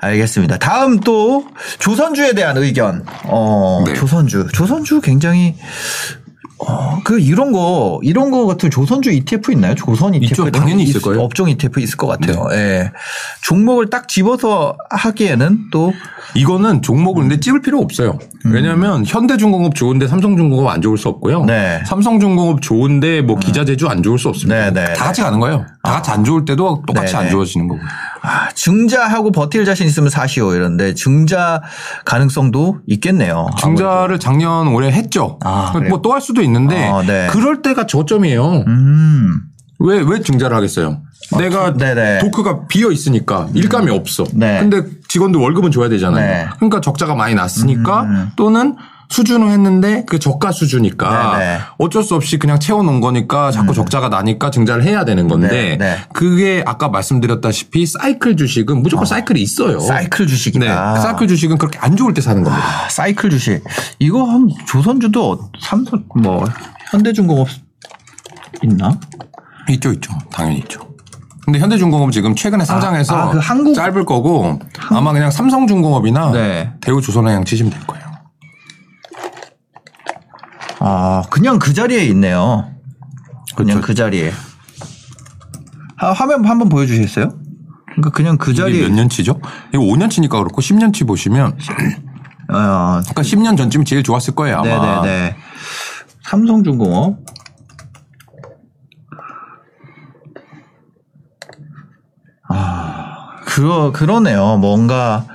알겠습니다. 다음 또 조선주에 대한 의견. 어, 네. 조선주. 조선주 굉장히 어, 그 이런 거 이런 거 같은 조선주 ETF 있나요? 조선 ETF 당연히 있- 있을 거예요. 업종 ETF 있을 것 같아요. 네. 예. 종목을 딱 집어서 하기에는 또 이거는 종목을 근데 찝을 필요 없어요. 왜냐하면 현대중공업 좋은데 삼성중공업 안 좋을 수 없고요. 음. 네. 삼성중공업 좋은데 뭐 기자재주 안 좋을 수 없습니다. 네, 네, 다 같이 가는 거예요. 다 같이 안 좋을 때도 똑같이 네, 안 네. 좋아지는 거고. 아, 증자하고 버틸 자신 있으면 사시오 이런데 증자 가능성도 있겠네요. 증자를 작년 올해 했죠. 아? 뭐 또 할 수도 있 는데 아, 네. 그럴 때가 저점이에요. 음. 왜, 왜 증자를 하겠어요? 내가 네네. 도크가 비어 있으니까 일감이 없어. 네. 근데 직원들 월급은 줘야 되잖아요. 네. 음, 그러니까 적자가 많이 났으니까 또는 수준을 했는데 그 저가 수주니까 네네. 음. 어쩔 수 없이 그냥 채워놓은 거니까 자꾸 적자가 나니까 증자를 해야 되는 건데 네, 네. 그게 아까 말씀드렸다시피 사이클 주식은 무조건 사이클이 있어요. 사이클 네. 주식이다. 사이클 주식은 그렇게 안 좋을 때 사는 겁니다. 아, 사이클 주식. 이거 한 조선주도 삼성 뭐 현대중공업 있나? 있죠, 있죠. 당연히 있죠. 근데 현대중공업 지금 최근에 상장해서 아, 그 한국- 짧을 거고 아마 그냥 삼성중공업이나 네. 대우조선해양 치시면 될 거예요. 아, 그냥 그 자리에 있네요. 그냥 그 자리에. 아, 화면 한번 보여주시겠어요? 그러니까 그냥 그 자리에. 몇 년치죠? 이거 5년치니까 그렇고 10년치 보시면 어, 그러니까 10년 전쯤이 제일 좋았을 거예요 아마. 네네네. 삼성중공업. 아, 그러, 그러네요. 뭔가,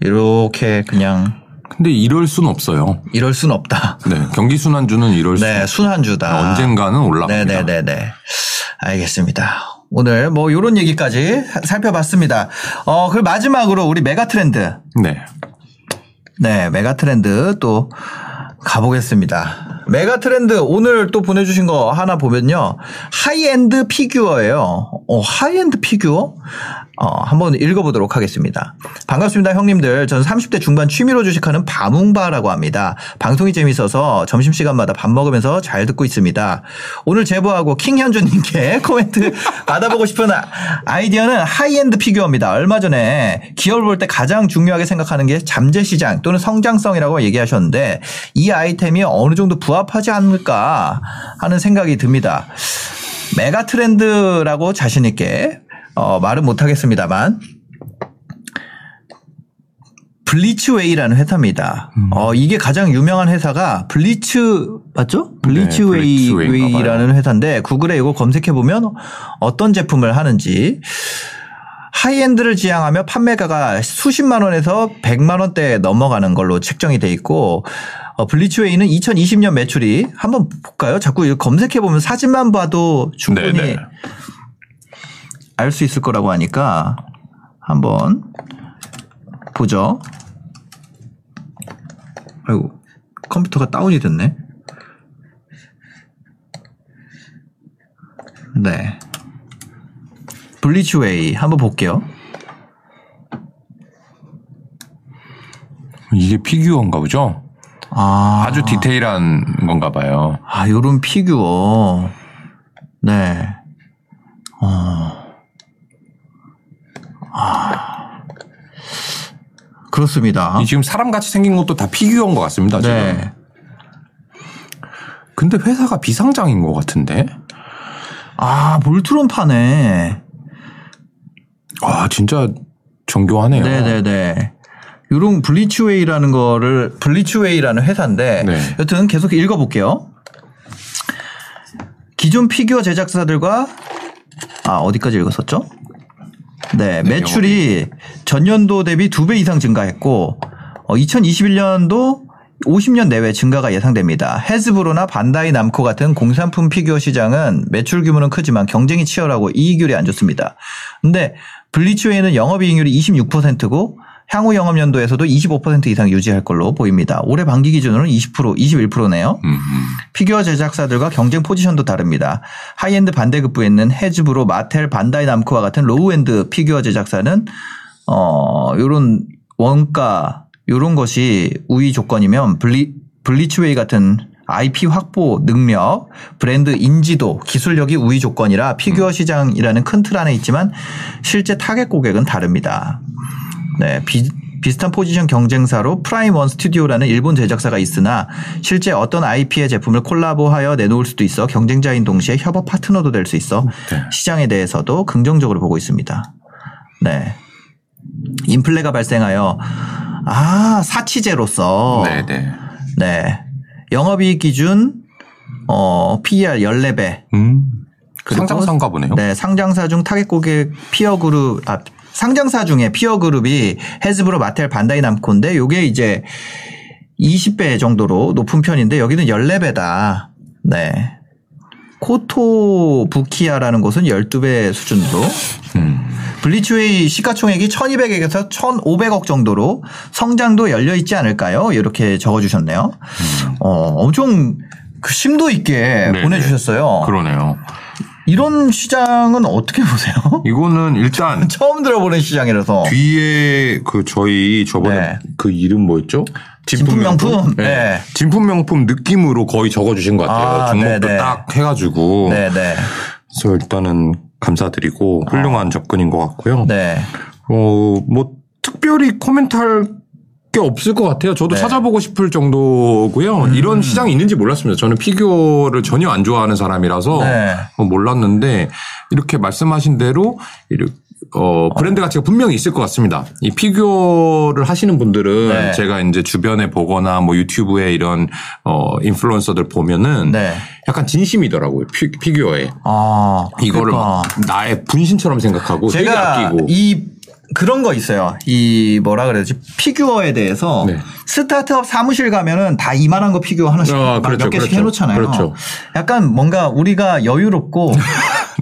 이렇게 그냥, 근데 이럴 순 없어요. 이럴 순 없다. 네, 경기 순환주는 이럴 수 네, 순환주다. 언젠가는 올라갑니다. 네네네네. 알겠습니다. 오늘 뭐 요런 얘기까지 살펴봤습니다. 어, 그 마지막으로 우리 메가 트렌드. 네. 네, 메가 트렌드 또 가보겠습니다. 메가 트렌드 오늘 또 보내주신 거 하나 보면요. 하이엔드 피규어예요. 어, 하이엔드 피규어? 어, 한번 읽어보도록 하겠습니다. 반갑습니다, 형님들. 저는 30대 중반 취미로 주식하는 바뭉바라고 합니다. 방송이 재밌어서 점심시간마다 밥 먹으면서 잘 듣고 있습니다. 오늘 제보하고 킹현주님께 코멘트 받아보고 싶은 아- 아이디어는 하이엔드 피규어입니다. 얼마 전에 기업을 볼 때 가장 중요하게 생각하는 게 잠재 시장 또는 성장성이라고 얘기하셨는데 이 아이템이 어느 정도 부합 하지 않을까 하는 생각이 듭니다. mega trend라고 자신있게 어, 말은 못하겠습니다만 블리츠웨이라는 회사입니다. 어, 이게 가장 유명한 회사가 블리츠 맞죠? 블리츠웨이라는 블리츠웨이인가 봐요. 회사인데 구글에 이거 검색해 보면 어떤 제품을 하는지 high-end를 지향하며 판매가가 수십만 원에서 100만 원대에 넘어가는 걸로 책정이 돼 있고 어, 블리츠웨이는 2020년 매출이 한번 볼까요? 자꾸 검색해 보면 사진만 봐도 충분히 네네. 알수 있을 거라고 하니까 한번 보죠. 아이고 컴퓨터가 다운이 됐네. 네. 블리츠웨이 한번 볼게요. 이게 피규어인가 보죠? 아, 아주 디테일한 건가 봐요. 아, 요런 피규어. 네. 어. 아. 그렇습니다. 이 지금 사람 같이 생긴 것도 다 피규어인 것 같습니다. 지금. 네. 근데 회사가 비상장인 것 같은데? 아, 볼트론 파네. 와, 진짜 정교하네요. 네네네. 요런 블리츠웨이라는 거를, 블리츠웨이라는 회사인데, 네. 여튼 계속 읽어볼게요. 기존 피규어 제작사들과, 아, 어디까지 읽었었죠? 네, 매출이 전년도 대비 두 배 이상 증가했고 어, 2021년도 50년 내외 증가가 예상됩니다. 헤즈브로나 반다이 남코 같은 공산품 피규어 시장은 매출 규모는 크지만 경쟁이 치열하고 이익률이 안 좋습니다. 근데 블리츠웨이는 영업이익률이 26%고 향후 영업 연도에서도 25% 이상 유지할 걸로 보입니다. 올해 반기 기준으로는 20% 21%네요. 음, 음. 피규어 제작사들과 경쟁 포지션도 다릅니다. 하이엔드 반대급부에 있는 헤즈브로, 마텔, 반다이 남코와 같은 low-end 피규어 제작사는 어 요런 원가 요런 것이 우위 조건이면 블리 블리츠웨이 같은 IP 확보 능력, 브랜드 인지도, 기술력이 우위 조건이라 피규어 시장이라는 큰 틀 안에 있지만 실제 타겟 고객은 다릅니다. 네, 비, 비슷한 포지션 경쟁사로 프라임 원 스튜디오라는 일본 제작사가 있으나 실제 어떤 IP의 제품을 콜라보하여 내놓을 수도 있어 경쟁자인 동시에 협업 파트너도 될 수 있어 네. 시장에 대해서도 긍정적으로 보고 있습니다. 네. 인플레가 발생하여 아 사치재로서 네네. 네 영업이익 기준 어 PER 14배 음. 상장사인가 보네요. 네, 상장사 중 타겟 고객 peer group, 아, 상장사 중에 peer group이 헤즈브로, 마텔, 반다이 남코인데 요게 이제 20배 정도로 높은 편인데 여기는 14배다. 네. 코토부키야라는 곳은 12배 수준으로 음. 블리츠웨이 시가총액이 1200억에서 1500억 정도로 성장도 열려 있지 않을까요? 이렇게 적어 주셨네요. 어, 엄청 그 심도 있게 네네. 보내 주셨어요. 그러네요. 이런 시장은 어떻게 보세요? 이거는 일단 처음 들어보는 시장이라서. 뒤에 그 저희 저번에 네. 그 이름 뭐였죠? 진품 명품? 네. 네. 진품 명품 느낌으로 거의 적어주신 것 같아요. 아, 종목도 네네. 딱 해가지고. 네네. 그래서 일단은 감사드리고 훌륭한 접근인 것 같고요. 네. 어, 뭐 특별히 코멘트할 게 없을 것 같아요. 저도 네. 음. 찾아보고 싶을 정도고요. 이런 시장이 있는지 몰랐습니다. 저는 피규어를 전혀 안 좋아하는 사람이라서 네. 어, 몰랐는데 이렇게 말씀하신 대로 이렇게 어, 브랜드 가치가 분명히 있을 것 같습니다. 이 피규어를 하시는 분들은 네. 제가 이제 주변에 보거나 뭐 유튜브에 이런 어, 인플루언서들 보면은 네. 약간 진심이더라고요. 피, 피규어에. 아. 이거를 그러니까. 막 나의 분신처럼 생각하고 되게 제가 아끼고. 이 그런 거 있어요. 이 뭐라 그래야지 피규어에 대해서 네. 스타트업 사무실 가면은 다 이만한 거 피규어 하나씩 아, 막 그렇죠, 몇 개씩 그렇죠. 해놓잖아요. 그렇죠. 약간 뭔가 우리가 여유롭고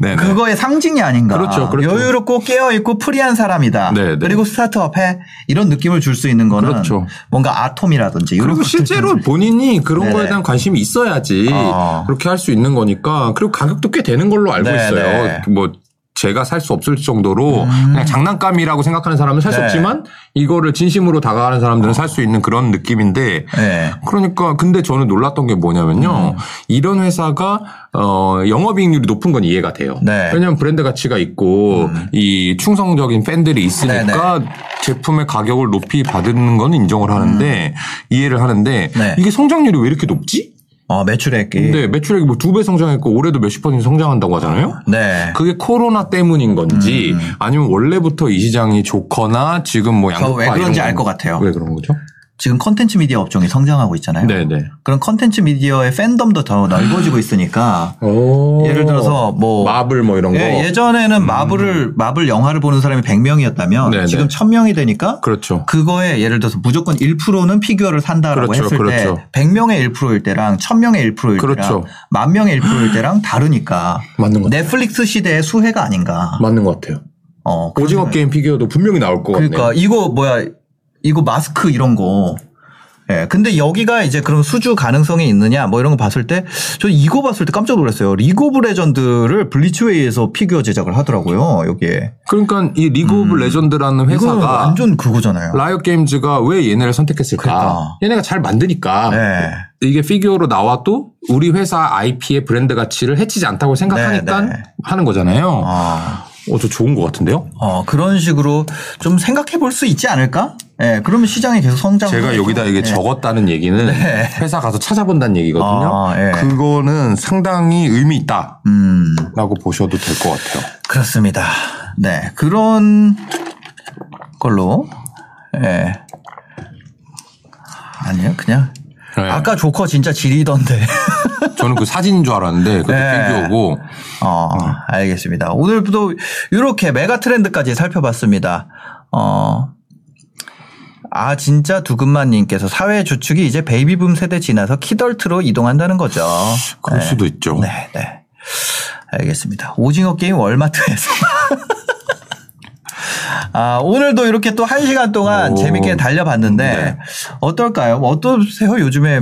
네네. 그거의 상징이 아닌가. 그렇죠, 그렇죠. 여유롭고 깨어 있고 프리한 사람이다. 네, 네. 그리고 스타트업해 이런 느낌을 줄 수 있는 거는 그렇죠. 뭔가 아톰이라든지 그리고 실제로. 본인이 그런 네네. 거에 대한 관심이 있어야지 어. 그렇게 할 수 있는 거니까 그리고 가격도 꽤 되는 걸로 알고 네네. 있어요. 뭐 제가 살 수 없을 정도로 그냥 장난감이라고 생각하는 사람은 살수 음. 네. 없지만 이거를 진심으로 다가가는 사람들은 살수 있는 그런 느낌인데 네. 그러니까 근데 저는 놀랐던 게 뭐냐면요. 음. 이런 회사가 어 영업이익률이 높은 건 이해가 돼요. 네. 음. 왜냐하면 브랜드 가치가 있고 이 충성적인 팬들이 있으니까 제품의 가격을 높이 받는 건 인정을 하는데 이해를 하는데 음. 네. 이게 성장률이 왜 이렇게 높지? 어, 매출액이. 근데 매출액이 뭐 두 배 성장했고 올해도 몇십 퍼센트 성장한다고 하잖아요. 네. 그게 코로나 때문인 건지 아니면 원래부터 이 시장이 좋거나 지금 뭐저 양극화 왜 그런지 알 거- 것 같아요. 왜 그런 거죠? 지금 컨텐츠 미디어 업종이 성장하고 있잖아요. 네네. 그런 컨텐츠 미디어의 팬덤도 더 넓어지고 있으니까 오. 예를 들어서 뭐 마블 뭐 이런 거. 예, 전에는 마블을 마블 영화를 보는 사람이 100명이었다면 음. 네네. 지금 1000명이 되니까 그렇죠. 그거에 예를 들어서 무조건 1%는 피규어를 산다라고 그렇죠, 했을 그렇죠. 때 100명의 1%일 때랑 1000명의 1%일 그렇죠. 때랑 만 명의 1%일 때랑 다르니까 맞는 것. 넷플릭스 시대의 수혜가 아닌가. 맞는 것 같아요. 어, 오징어 게임 피규어도 분명히 나올 것 그러니까 같네요. 이거 뭐야 이거 마스크 이런 거. 예. 근데 여기가 이제 그런 수주 가능성이 있느냐 뭐 이런 거 봤을 때 저 이거 봤을 때 깜짝 놀랐어요. 리그 오브 레전드를 블리츠웨이에서 피규어 제작을 하더라고요. 여기에. 그러니까 이 리그 오브 레전드라는 음. 이거는 회사가 완전 그거잖아요. 라이엇 게임즈가 왜 얘네를 선택했을까? 그러니까. 얘네가 잘 만드니까 네. 이게 피규어로 나와도 우리 회사 IP의 브랜드 가치를 해치지 않다고 생각하니까 네, 네. 하는 거잖아요. 아. 어, 저 좋은 것 같은데요? 어, 그런 식으로 좀 생각해 볼 수 있지 않을까? 예, 그러면 시장이 계속 성장. 제가 여기다 이게 적었다는 얘기는 네. 회사 가서 찾아본다는 얘기거든요. 아, 예. 그거는 상당히 의미 있다라고 음, 보셔도 될 것 같아요. 그렇습니다. 네, 그런 걸로, 예. 아니요, 그냥 네. 아까 조커 진짜 지리던데. 저는 그 사진인 줄 알았는데 그것도 네. 피규어고 어, 알겠습니다. 오늘도 이렇게 메가 트렌드까지 살펴봤습니다. 어, 아, 진짜 두근만님께서 사회 주축이 이제 베이비붐 세대 지나서 키덜트로 이동한다는 거죠. 그럴 네. 수도 있죠. 네, 네. 알겠습니다. 오징어 게임 월마트에서. 아, 오늘도 이렇게 또 한 시간 동안 오. 재밌게 달려봤는데 네. 어떨까요? 뭐 어떠세요? 요즘에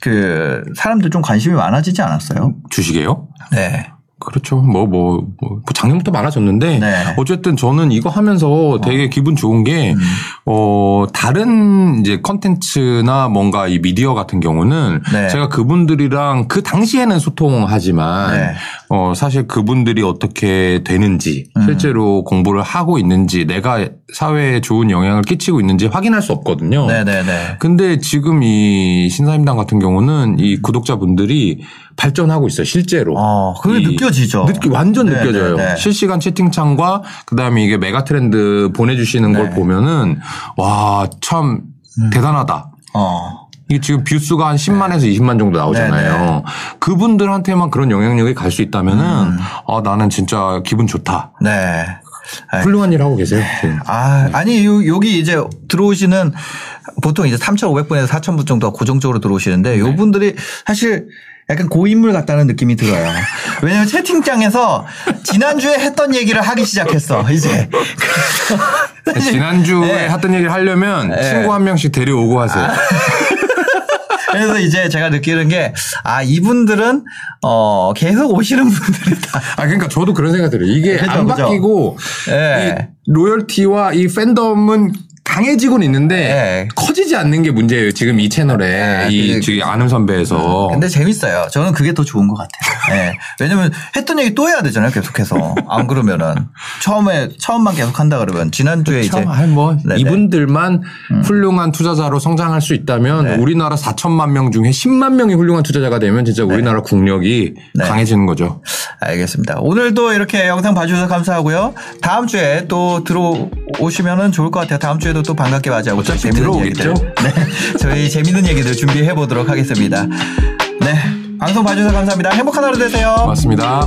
그 사람들 좀 관심이 많아지지 않았어요? 주식이에요? 네. 그렇죠. 뭐, 뭐, 뭐, 작년부터 많아졌는데, 네. 어쨌든 저는 이거 하면서 되게 기분 좋은 게, 음. 어, 다른 이제 컨텐츠나 뭔가 이 미디어 같은 경우는 네. 제가 그분들이랑 그 당시에는 소통하지만, 네. 어, 사실 그분들이 어떻게 되는지, 음. 실제로 공부를 하고 있는지, 내가 사회에 좋은 영향을 끼치고 있는지 확인할 수 없거든요. 네네네. 근데 지금 이 신사임당 같은 경우는 이 구독자분들이 발전하고 있어요, 실제로. 어, 그게 이- 느껴지죠. 느끼, 완전 네, 느껴져요. 실시간 채팅창과 그다음에 이게 메가 트렌드 보내주시는 걸 네. 보면은 와, 참 음. 대단하다. 어. 이게 지금 뷰수가 한 10만에서 20만 정도 나오잖아요. 네, 네. 그분들한테만 그런 영향력이 갈 수 있다면은 음. 아, 나는 진짜 기분 좋다. 네. 아이. 훌륭한 일 하고 계세요. 지금. 아, 아니, 요, 여기 이제 들어오시는 보통 이제 3,500분에서 4,000분 정도가 고정적으로 들어오시는데 요 분들이 사실 약간 고인물 같다는 느낌이 들어요. 왜냐면 채팅창에서 지난주에 했던 얘기를 하기 시작했어, 이제. 지난주에 네. 했던 얘기를 하려면 네. 친구 한 명씩 데려오고 하세요. 그래서 이제 제가 느끼는 게, 아, 이분들은, 어, 계속 오시는 분들이다. 아, 그러니까 저도 그런 생각 들어요. 이게 그죠, 안 그죠. 바뀌고, 예. 이 로열티와 이 팬덤은 강해지고는 있는데, 예. 커지지 않는 게 문제예요. 지금 이 채널에. 예, 이, 그- 저기, 아는 선배에서. 근데 재밌어요. 저는 그게 더 좋은 것 같아요. 예. 왜냐면 했던 얘기 또 해야 되잖아요, 계속해서. 안 그러면은. 처음에, 처음만 계속 한다 그러면 지난주에 이제. 아니 뭐 네네. 음. 이분들만 훌륭한 투자자로 성장할 수 있다면 네. 우리나라 4천만 명 중에 10만 명이 훌륭한 투자자가 되면 진짜 우리나라 국력이 네. 강해지는 거죠. 알겠습니다. 오늘도 이렇게 영상 봐주셔서 감사하고요. 다음 주에 또 들어오시면은 좋을 것 같아요. 다음 주에 도 또 반갑게 맞이하고 또 재밌는? 얘기들. 네. 저희 재밌는 얘기들 준비해 보도록 하겠습니다. 네. 방송 봐주셔서 감사합니다. 행복한 하루 되세요. 고맙습니다.